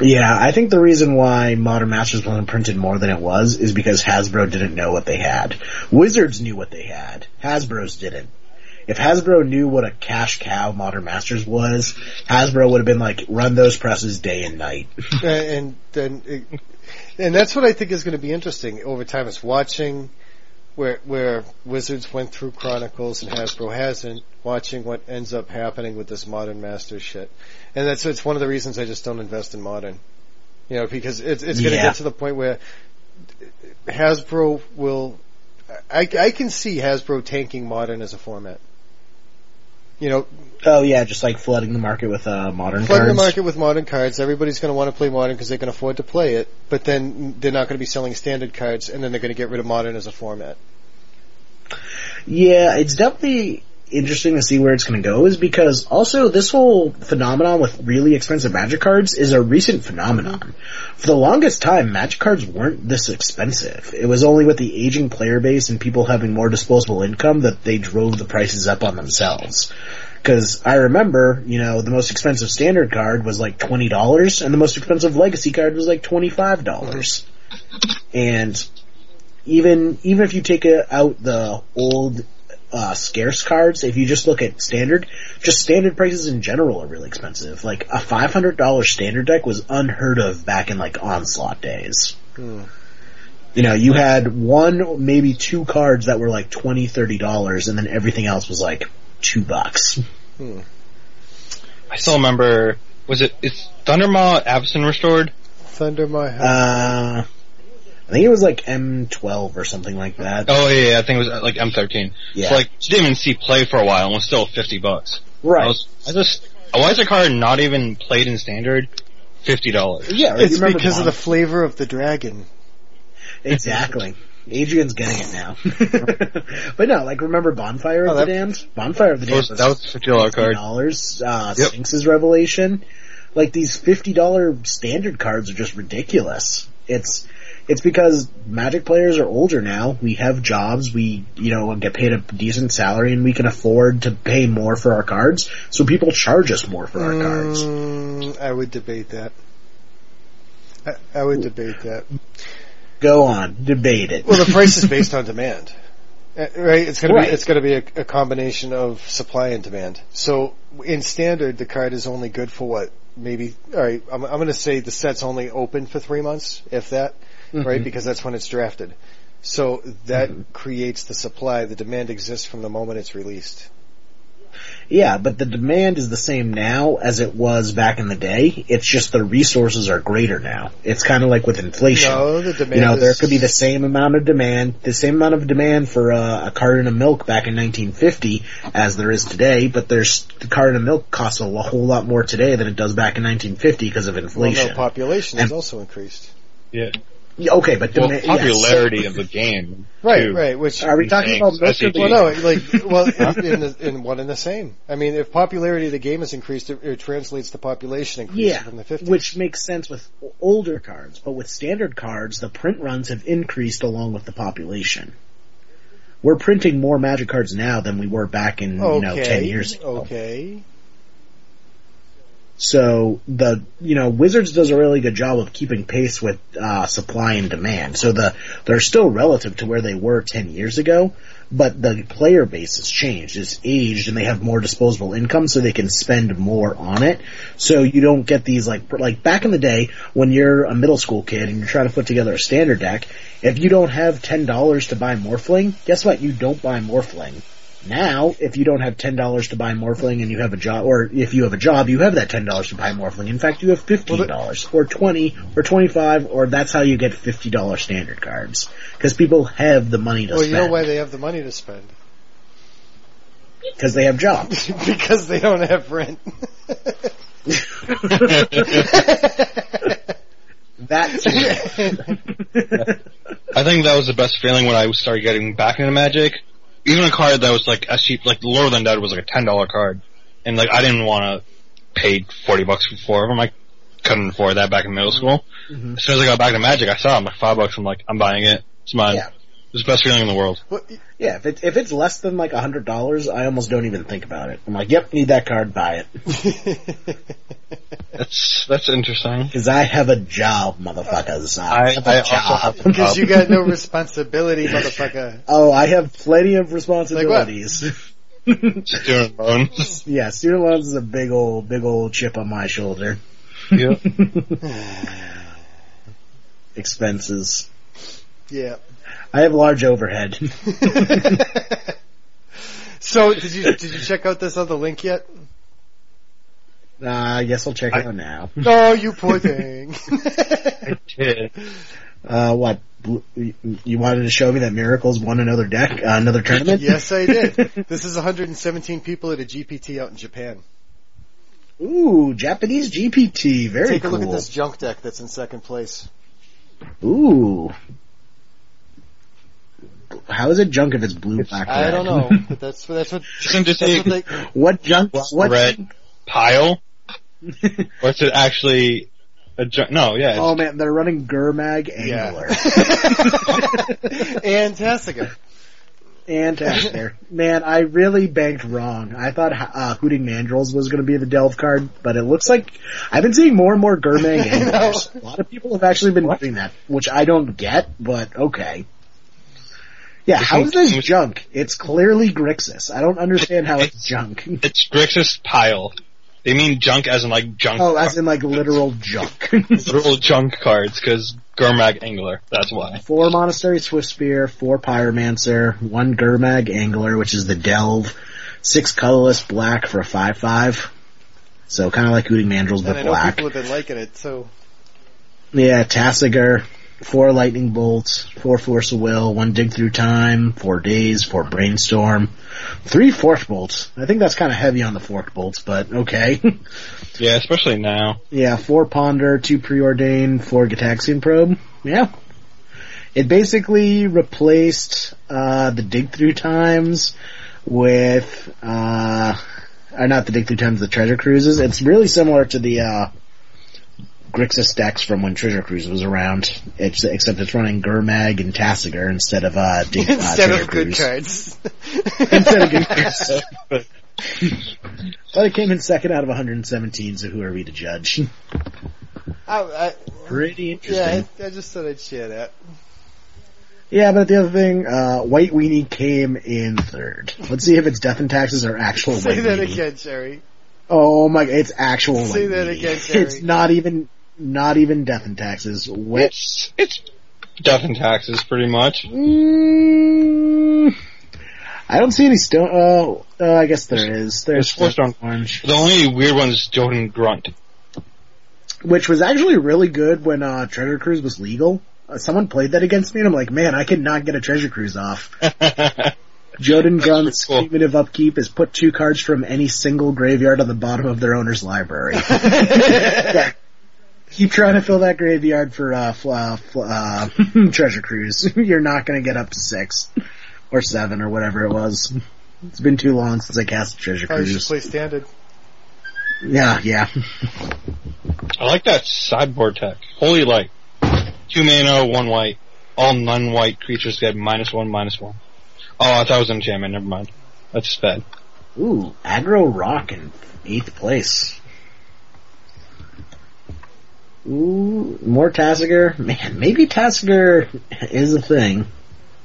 Yeah, I think the reason why Modern Masters wasn't printed more than it was is because Hasbro didn't know what they had. Wizards knew what they had. Hasbro's didn't. If Hasbro knew what a cash cow Modern Masters was, Hasbro would have been like, run those presses day and night. *laughs* And then and that's what I think is going to be interesting over time is watching where where Wizards went through Chronicles and Hasbro hasn't, watching what ends up happening with this Modern Masters shit, and that's it's one of the reasons I just don't invest in Modern, you know, because it's it's going to Yeah. get to the point where Hasbro will, I I can see Hasbro tanking Modern as a format. You know, oh yeah, just like flooding the market with, uh, modern cards. flooding cards. the market with modern cards. Everybody's going to want to play modern because they can afford to play it. But then they're not going to be selling standard cards, and then they're going to get rid of modern as a format. Yeah, it's definitely interesting to see where it's going to go is because also this whole phenomenon with really expensive magic cards is a recent phenomenon. For the longest time, magic cards weren't this expensive. It was only with the aging player base and people having more disposable income that they drove the prices up on themselves. Cause I remember, you know, the most expensive standard card was like $20 and the most expensive legacy card was like $25. And even even if you take out the old uh, scarce cards, if you just look at standard, just standard prices in general are really expensive. Like a five hundred dollar standard deck was unheard of back in like onslaught days. Hmm. You know, you had one, maybe two cards that were like twenty, thirty dollars, and then everything else was like two bucks. Hmm. I still remember, was it, is Thundermaw Avacyn restored? Thunder my. Uh, I think it was like M12 or something like that. Oh yeah, yeah, I think it was uh, like M13. Yeah. So like, she didn't even see play for a while and was still 50 bucks. I right. was, I just, why is a card not even played in standard? $50. yeah, it's you remember because of the flavor of the dragon. Exactly. *laughs* Adrian's getting it now. *laughs* but no, like remember Bonfire of Oh, the that- Damned? Bonfire of the That Damned that was a fifty dollar card. dollars. Uh, Yep. Sphinx's Revelation. Like these fifty dollar standard cards are just ridiculous. It's it's because Magic players are older now. We have jobs. We you know get paid a decent salary, and we can afford to pay more for our cards. So people charge us more for our cards. Mm, I would debate that. I, I would debate that. Go on, debate it. Well, the price is *laughs* based on demand, Uh, right? It's gonna Right. be it's gonna be a, a combination of supply and demand. So in standard, the card is only good for what? Maybe all right. I'm, I'm gonna say the set's only open for three months, if that, right? Mhm. Because that's when it's drafted. So that creates the supply. The demand exists from the moment it's released. Yeah, but the demand is the same now as it was back in the day. It's just the resources are greater now. It's kind of like with inflation. No, the demand. You know, is, there could be the same amount of demand, the same amount of demand for uh, a carton of milk back in 1950 as there is today, but there's the carton of milk costs a whole lot more today than it does back in 1950 because of well, inflation. no, population And- has also increased. Yeah. Yeah, okay, but Well, demand, popularity of the game. *laughs* Right, too. right. Which Are we talking about milk or SCG. Well, no, like, *laughs* well, *laughs* in, the, in one and the same. I mean, if popularity of the game has increased, it, it translates to population increase Yeah, from the 50s. which makes sense with older cards, but with standard cards, the print runs have increased along with the population. We're printing more Magic cards now than we were back in, okay, you know, 10 years ago. Okay. So the you know Wizards does a really good job of keeping pace with uh, supply and demand. So the they're still relative to where they were ten years ago, but the player base has changed. It's aged, and they have more disposable income, so they can spend more on it. So you don't get these like like back in the day when you're a middle school kid and you're trying to put together a standard deck. If you don't have ten dollars to buy Morphling, guess what? You don't buy Morphling. Now, if you don't have ten dollars to buy Morphling and you have a job, or if you have a job, you have that ten dollars to buy Morphling. In fact, you have fifteen dollars, or twenty, or twenty-five, or that's how you get fifty dollar standard cards because people have the money to spend. Well, you know why they have the money to spend? because they have jobs. *laughs* because they don't have rent. *laughs* That's *laughs* I think that was the best feeling when I started getting back into Magic. Even a card that was like as cheap, like Lower Than that was like a ten dollar card, and like I didn't want to pay forty bucks for four of them. I couldn't afford that back in middle school. Mhm. As soon as I got back to Magic, I saw them like five bucks. I'm like, I'm buying it. It's mine. Yeah. It's the best feeling in the world. Well, yeah. If it if it's less than like a hundred dollars, I almost don't even think about it. I'm like, yep, need that card, buy it *laughs* That's that's interesting. because I have a job, motherfuckers. I- have a I job. Because you got no responsibility, motherfucker. Oh, I have plenty of responsibilities. *laughs* Student loans. yeah, student loans is a big old, big old chip on my shoulder. yeah. *laughs* Expenses. Yeah. I have a large overhead. *laughs* so, did you did you check out this other link yet? uh, I guess I'll check it out now. *laughs* Oh, you poor thing. *laughs* I did. Uh, what? You- wanted to show me that Miracles won another deck, uh, another tournament? yes, I did. This is 117 people at a GPT out in Japan. Ooh, Japanese GPT. Very cool. Take a cool. look at this junk deck that's in second place. Ooh. How is it junk if it's blue, black, I red? don't know, but *laughs* that's that's what Isn't this that's what they. What junk? What? red pile? *laughs* Or is it actually a junk? No, yeah. Oh man, they're running Gurmag Yeah. Angler. *laughs* and Tessica. and Tasigur. Man, I really banked wrong. I thought uh, Hooting Mandrills was going to be the Delve card, but it looks like I've been seeing more and more Gurmag Anglers. A lot of people have actually been doing that, which I don't get, but okay. Yeah, how is this junk? It's clearly Grixis. I don't understand how it's junk. it's Grixis pile. They mean junk as in like junk. Oh, as in like literal junk. *laughs* literal junk cards because Gurmag Angler. That's why. four Monastery Swiftspear, four Pyromancer, one Gurmag Angler, which is the Delve, six colorless black for a five five. So kind of like Hooting Mandrills, And but I know black. people have been liking it, so Yeah, Tasigur, four Lightning Bolts, four Force of Will, one Dig Through Time, four Daze, four Brainstorm, three Fork Bolts. I think that's kind of heavy on the Fork Bolts, but okay. *laughs* Yeah, especially now. yeah, four Ponder, two Preordain, four Gitaxian Probe. Yeah. It basically replaced uh, the dig through times with uh, or not the dig through times, the treasure cruises. It's really similar to the uh, Grixis decks from when Treasure Cruise was around, it's, except it's running Gurmag and Tasigur instead of uh, dig, *laughs* uh Instead Treasure of good Cruise. cards. *laughs* Instead of good cards. *laughs* But it came in second out of 117, so who are we to judge? I, I, Pretty interesting. yeah, I, I just thought I'd share that. Yeah, but the other thing, uh, White Weenie came in third. Let's see if it's death and taxes or actual Say White that Weenie. again, Jerry. Oh my, it's actual Say White that Weenie. again, Jerry. It's not even, not even death and taxes. Which It's it's death and taxes, pretty much. Mm, I don't see any stone. Oh, uh, I guess there is. There's There's four Stone. Orange, The only weird one is Jotun Grunt. which was actually really good when uh, Treasure Cruise was legal. Uh, someone played that against me, and I'm like, man, I could not get a Treasure Cruise off. *laughs* Jotun Grunt's cool. cumulative upkeep is put two cards from any single graveyard on the bottom of their owner's library. *laughs* *laughs* Keep trying to fill that graveyard for uh, fl- uh, fl- uh, *laughs* Treasure Cruise. *laughs* You're not going to get up to six or seven or whatever it was. It's been too long since I cast Treasure Probably should play standard. Yeah, yeah. *laughs* I like that sideboard tech. Holy Light. Two mana, one white. All non-white creatures get minus one, minus one. Oh, I thought it was enchantment. Never mind. That's just bad. Ooh, aggro rock in eighth place. Ooh, more Tasigur. Man, maybe Tasigur is a thing.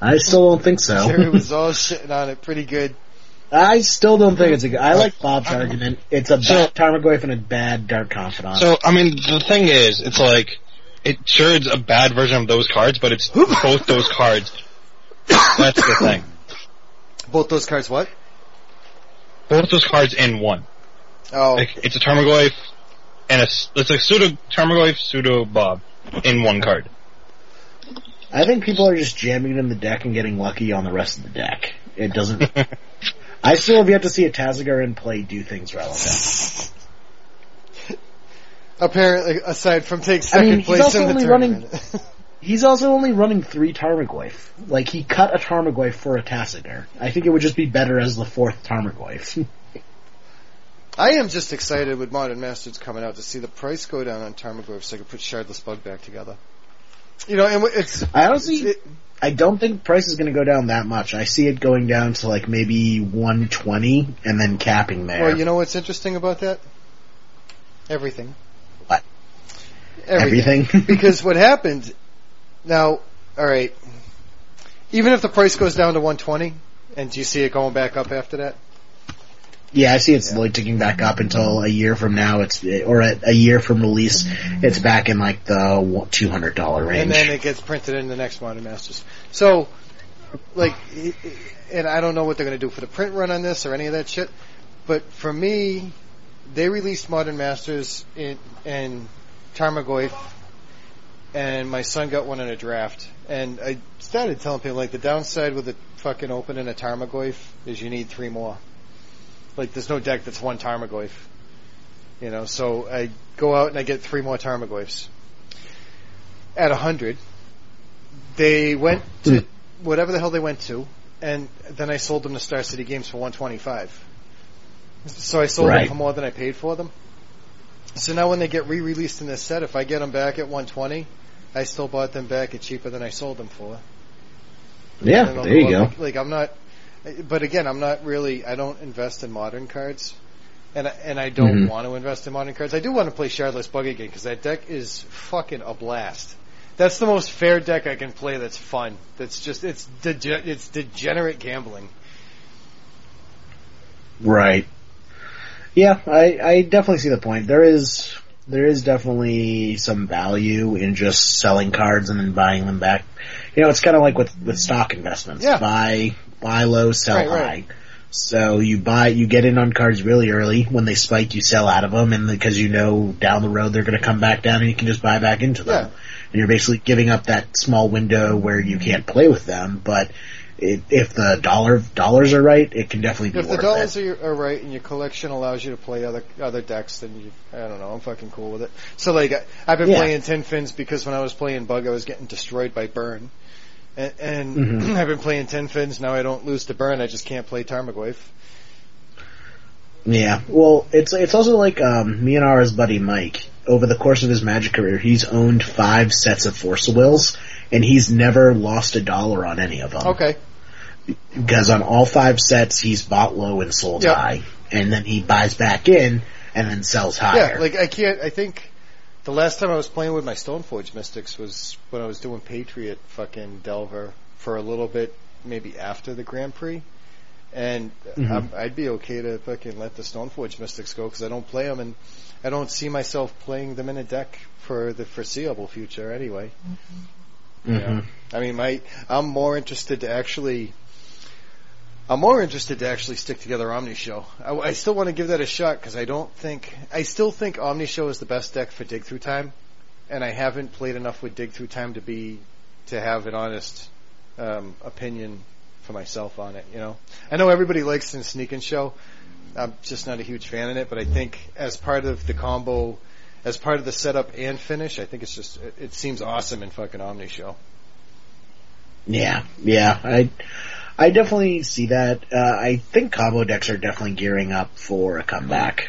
I still don't think so. Jerry was *laughs* all shitting on it pretty good. I still don't think it's a good. I like Bob's argument. It's a So- bad Tarmogoyf and a bad Dark Confidant. So, I mean, the thing is, it's like, it sure it's a bad version of those cards, but it's both those cards. That's the thing. Both those cards, what? Both those cards in one. Oh, Like, it's a Tarmogoyf and a, s- it's a pseudo Tarmogoyf, pseudo Bob in one card. I think people are just jamming it in the deck and getting lucky on the rest of the deck. It doesn't. *laughs* I still have yet to see a Tasigur in play do things relevant. *laughs* apparently, aside from take I second mean, he's place also in the only running- tournament. *laughs* He's also only running three Tarmogoyf. Like, he cut a Tarmogoyf for a Tasigur. I think it would just be better as the fourth Tarmogoyf. I am just excited with Modern Masters coming out to see the price go down on Tarmogoyf so I can put Shardless Bug back together. You know, and it's, I honestly, it, I don't think price is going to go down that much. I see it going down to like maybe 120 and then capping there. well, you know what's interesting about that? Everything. What? Everything. Everything. *laughs* because what happened, now, alright, even if the price goes down to 120, and do you see it going back up after that? Yeah, I see it's slowly ticking back up until a year from now. It's or at a year from release, it's back in like the two hundred dollar range. and then it gets printed in the next Modern Masters. So, like, and I don't know what they're going to do for the print run on this or any of that shit, but for me, they released Modern Masters in, in Tarmogoyf, and my son got one in a draft, and I started telling people, like, the downside with the fucking open in a Tarmogoyf is you need three more. Like, there's no deck that's one Tarmogoyf. You know, so I go out and I get three more Tarmogoyfs at a hundred. They went to hmm. whatever the hell they went to, and then I sold them to Star City Games for one twenty five. So I sold Right. them for more than I paid for them. So now when they get re released in this set, if I get them back at one twenty, I still bought them back at cheaper than I sold them for. yeah, there you go. up. Like I'm not, but again, I'm not really. I don't invest in modern cards, and I, and I don't Mhm. want to invest in modern cards. I do want to play Shardless Bug again because that deck is fucking a blast. That's the most fair deck I can play. That's fun. That's just it's dege- it's degenerate gambling. Right. Yeah, I, I definitely see the point. There is there is definitely some value in just selling cards and then buying them back. You know, it's kind of like with with stock investments. Yeah. Buy buy low, sell Right, high. right. So you buy, you get in on cards really early. When they spike, you sell out of them, and because you know down the road they're going to come back down, and you can just buy back into them. Yeah. And you're basically giving up that small window where you can't play with them. But it, if the dollar dollars are right, it can definitely be If the dollars are, are right and your collection allows you to play other other decks, then you I don't know. I'm fucking cool with it. So like I- I've been Yeah. playing Tin Fins because when I was playing Bug, I was getting destroyed by Burn. And, and Mhm. I've been playing Tin Fins. Now I don't lose to burn. I just can't play Tarmogoyf. Yeah, well, it's it's also like um, me and Ara's buddy Mike. Over the course of his Magic career, he's owned five sets of Force of Wills, and he's never lost a dollar on any of them. Okay. Because on all five sets, he's bought low and sold Yep. high, and then he buys back in and then sells higher. Yeah, like I can't. I think the last time I was playing with my Stoneforge Mystics was when I was doing Patriot fucking Delver for a little bit, maybe after the Grand Prix. And Mhm. I'm, I'd be okay to fucking let the Stoneforge Mystics go because I don't play them and I don't see myself playing them in a deck for the foreseeable future anyway. hmm You know? I mean, my I'm more interested to actually. I'm more interested to actually stick together Omnishow. I, I still want to give that a shot because I don't think I still think Omni Show is the best deck for Dig Through Time, and I haven't played enough with Dig Through Time to be to have an honest um, opinion for myself on it. You know, I know everybody likes the Sneak and Show. I'm just not a huge fan in it, but I think as part of the combo, as part of the setup and finish, I think it's just it, it seems awesome in fucking Omni Show. Yeah, yeah, I, I definitely see that. Uh, I think combo decks are definitely gearing up for a comeback.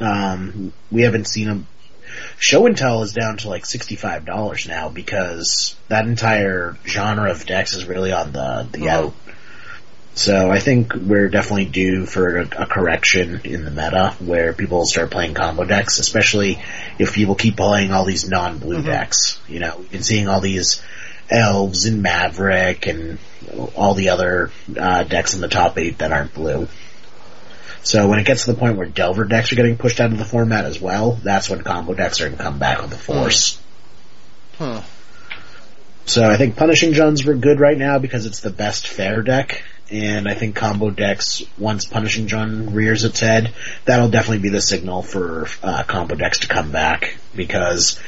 Um, we haven't seen them. Show and tell is down to like sixty-five dollars now because that entire genre of decks is really on the the Mhm. out. So I think we're definitely due for a, a correction in the meta where people start playing combo decks, especially if people keep playing all these non-blue Mhm. decks. You know, we've been seeing all these elves and maverick and all the other uh, decks in the top eight that aren't blue. So when it gets to the point where Delver decks are getting pushed out of the format as well, that's when combo decks are going to come back with the force. Hmm. So I think Punishing Jund's were good right now because it's the best fair deck, and I think combo decks, once Punishing Jund rears its head, that'll definitely be the signal for uh, combo decks to come back because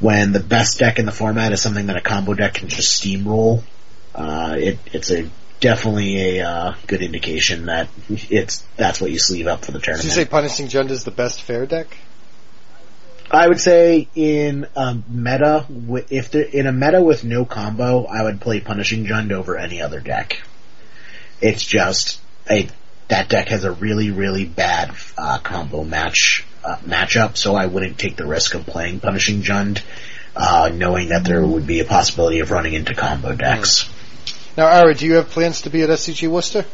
when the best deck in the format is something that a combo deck can just steamroll, uh, it, it's a definitely a uh, good indication that it's that's what you sleeve up for the tournament. Did you say Punishing Jund is the best fair deck? I would say in a meta, if there, in a meta with no combo, I would play Punishing Jund over any other deck. It's just a that deck has a really really bad uh, combo match uh, matchup, so I wouldn't take the risk of playing Punishing Jund, uh, knowing that there would be a possibility of running into combo decks. Now, Ara, do you have plans to be at SCG Worcester?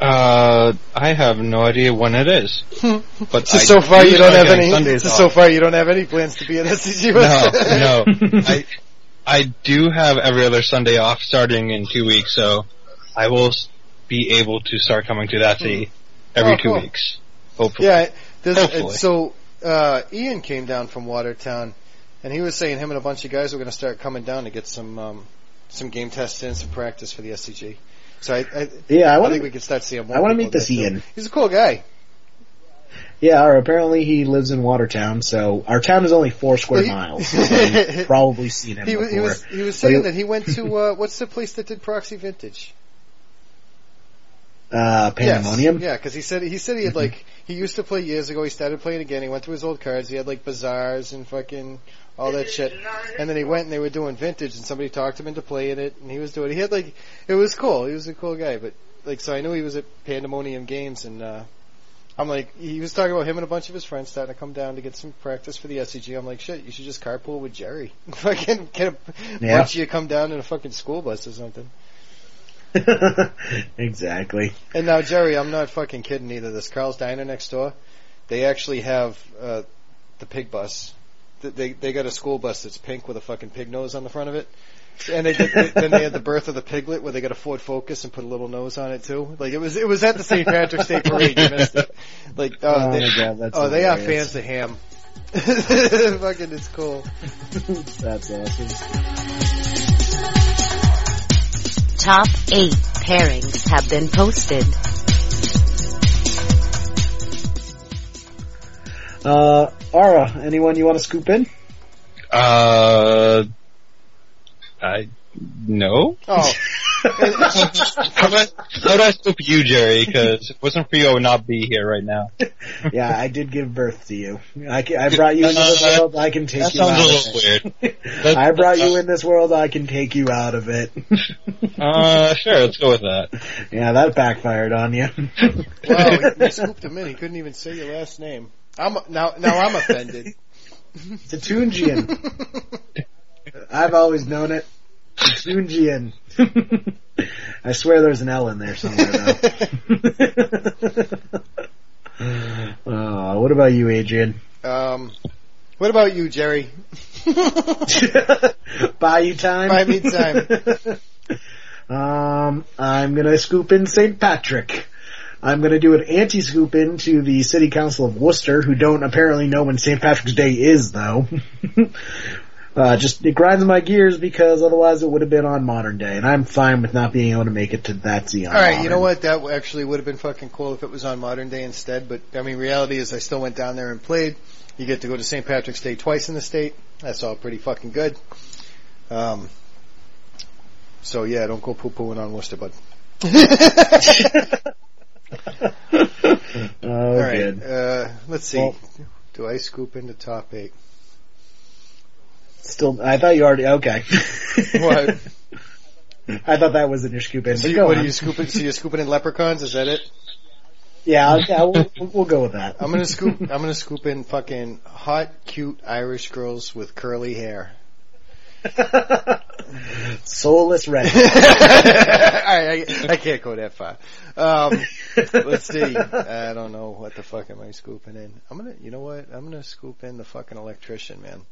Uh, I have no idea when it is. *laughs* But So, so far you don't have any. Sundays So, so far you don't have any plans to be at SCG Worcester. No, no. *laughs* I I do have every other Sunday off starting in two weeks, so I will be able to start coming to that city every Oh, two cool. weeks. Hopefully. Yeah, there's, Hopefully. so uh, Ian came down from Watertown, and he was saying him and a bunch of guys were going to start coming down to get some um, some game tests in, some practice for the SCG. So I, I, Yeah, I I, want think to. we could start seeing more. I wanna meet this there, too. Ian. He's a cool guy. Yeah, or apparently he lives in Watertown, so our town is only four square Well, he- miles. *laughs* So probably seen him He, before. was- he was he was saying he- that he went to uh, what's the place that did Proxy Vintage? Uh, Pandemonium. Yes. Yeah, because he said he said he had like he used to play years ago. He started playing again. He went through his old cards. He had like bazaars and fucking all that shit. And then he went and they were doing vintage, and somebody talked him into playing it, and he was doing. He had like it was cool. He was a cool guy, but like so I knew he was at Pandemonium Games, and uh I'm like he was talking about him and a bunch of his friends starting to come down to get some practice for the SCG. I'm like shit, you should just carpool with Jerry. *laughs* fucking get a Yeah. bunch of you come down in a fucking school bus or something. *laughs* exactly. And now, Jerry, I'm not fucking kidding either. This Carl's Diner next door, they actually have uh, the pig bus. They they got a school bus that's pink with a fucking pig nose on the front of it. And they did, they, then they had the birth of the piglet where they got a Ford Focus and put a little nose on it too. Like it was it was at the St. Patrick's Day parade. You missed it. Like oh, Oh they, God, oh they are fans of ham. *laughs* fucking it's cool. *laughs* That's awesome. Top 8 pairings have been posted. Uh, Ara, anyone you want to scoop in? Uh, I no. Oh, *laughs* How do I, how do I scoop you, Jerry? Because if it wasn't for you, I would not be here right now. yeah, I did give birth to you. I, ca- I brought you into the Uh, world. I can take That you out That sounds a of little it. weird. *laughs* I brought you in this world. I can take you out of it. *laughs* Uh, sure, let's go with that. yeah, that backfired on you. Wow, *laughs* you scooped him in. He couldn't even say your last name. I'm now. Now I'm offended. Tatunjian. I've always known it. Tatunjian. *laughs* I swear there's an L in there somewhere though. *laughs* uh, what about you, Adrian? um, what about you, Jerry? *laughs* Buy you time? Buy me time. um, I'm gonna scoop in St. Patrick. I'm gonna do an anti-scoop in to the City Council of Worcester, who don't apparently know when St. Patrick's Day is, though. Uh, just, it grinds my gears because otherwise it would have been on modern day, and I'm fine with not being able to make it to that Xeon. All right, modern. you know what? That actually would have been fucking cool if it was on modern day instead. But I mean, reality is, I still went down there and played. You get to go to St. Patrick's Day twice in the state. That's all pretty fucking good. Um, so yeah, don't go poo pooing on Worcester, bud. *laughs* *laughs* Oh, All right, good. uh, let's see. Well- Do I scoop into top eight? Still, I thought you already, okay. *laughs* What? I thought that was in your scoop in, So you, go what on. are you scooping? So you're scooping in leprechauns? Is that it? Yeah, I'll, yeah we'll, we'll go with that. I'm gonna *laughs* scoop. I'm gonna scoop in fucking hot, cute Irish girls with curly hair. *laughs* Soulless red. Right, I, I can't go that far. Um, let's see. I don't know what the fuck am I scooping in. I'm gonna. You know what? I'm gonna scoop in the fucking electrician, man.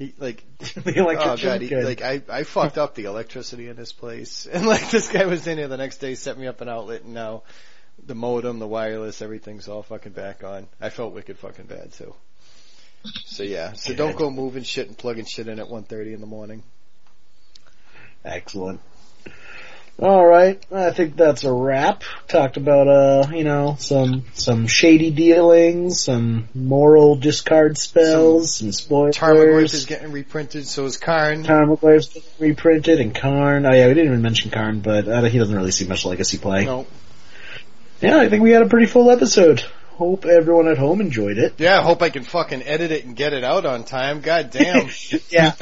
He like. *laughs* the Oh god, he, like I, I fucked up the electricity in this place, *laughs* and like this guy was in here the next day, set me up an outlet, and now the modem, the wireless, everything's all fucking back on. I felt wicked fucking bad too. So yeah, so don't go moving shit and plugging shit in at 1.30 in the morning. Excellent. All right, I think that's a wrap. Talked about uh, you know, some some shady dealings, some moral discard spells, some, spoilers. Tarmogoyf is getting reprinted, so is Karn. Tarmogoyf's getting reprinted, and Karn. Oh yeah, we didn't even mention Karn, but uh, he doesn't really see much legacy play. No. Yeah, I think we had a pretty full episode. Hope everyone at home enjoyed it. Yeah, I hope I can fucking edit it and get it out on time. God damn. *laughs* Yeah,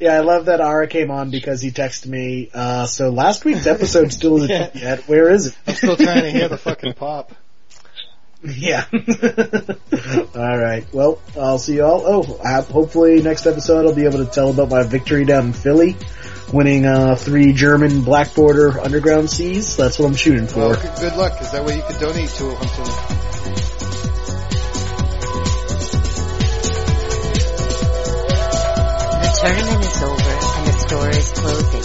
yeah, I love that Ara came on because he texted me. Uh, so last week's episode still isn't *laughs* up yet. Where is it? I'm still trying to hear the fucking pop. Yeah. *laughs* all right. Well, I'll see you all. Oh, I hopefully next episode I'll be able to tell about my victory down in Philly, winning uh, three German black border underground seas. That's what I'm shooting for. Well, good, good luck, because that way you can donate to them to tournament is over and the store is closing.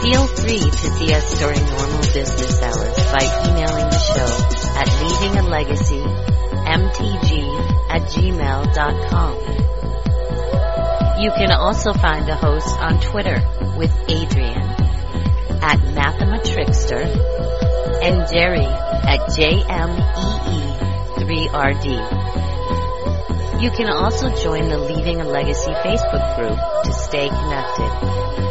Feel free to see us during normal business hours by emailing the show at leavingalegacy.mtg at gmail.com. You can also find the host on Twitter with Adrian at Mathematrickster and Jerry at JMEE3RD. You can also join the Leaving a Legacy Facebook group to stay connected.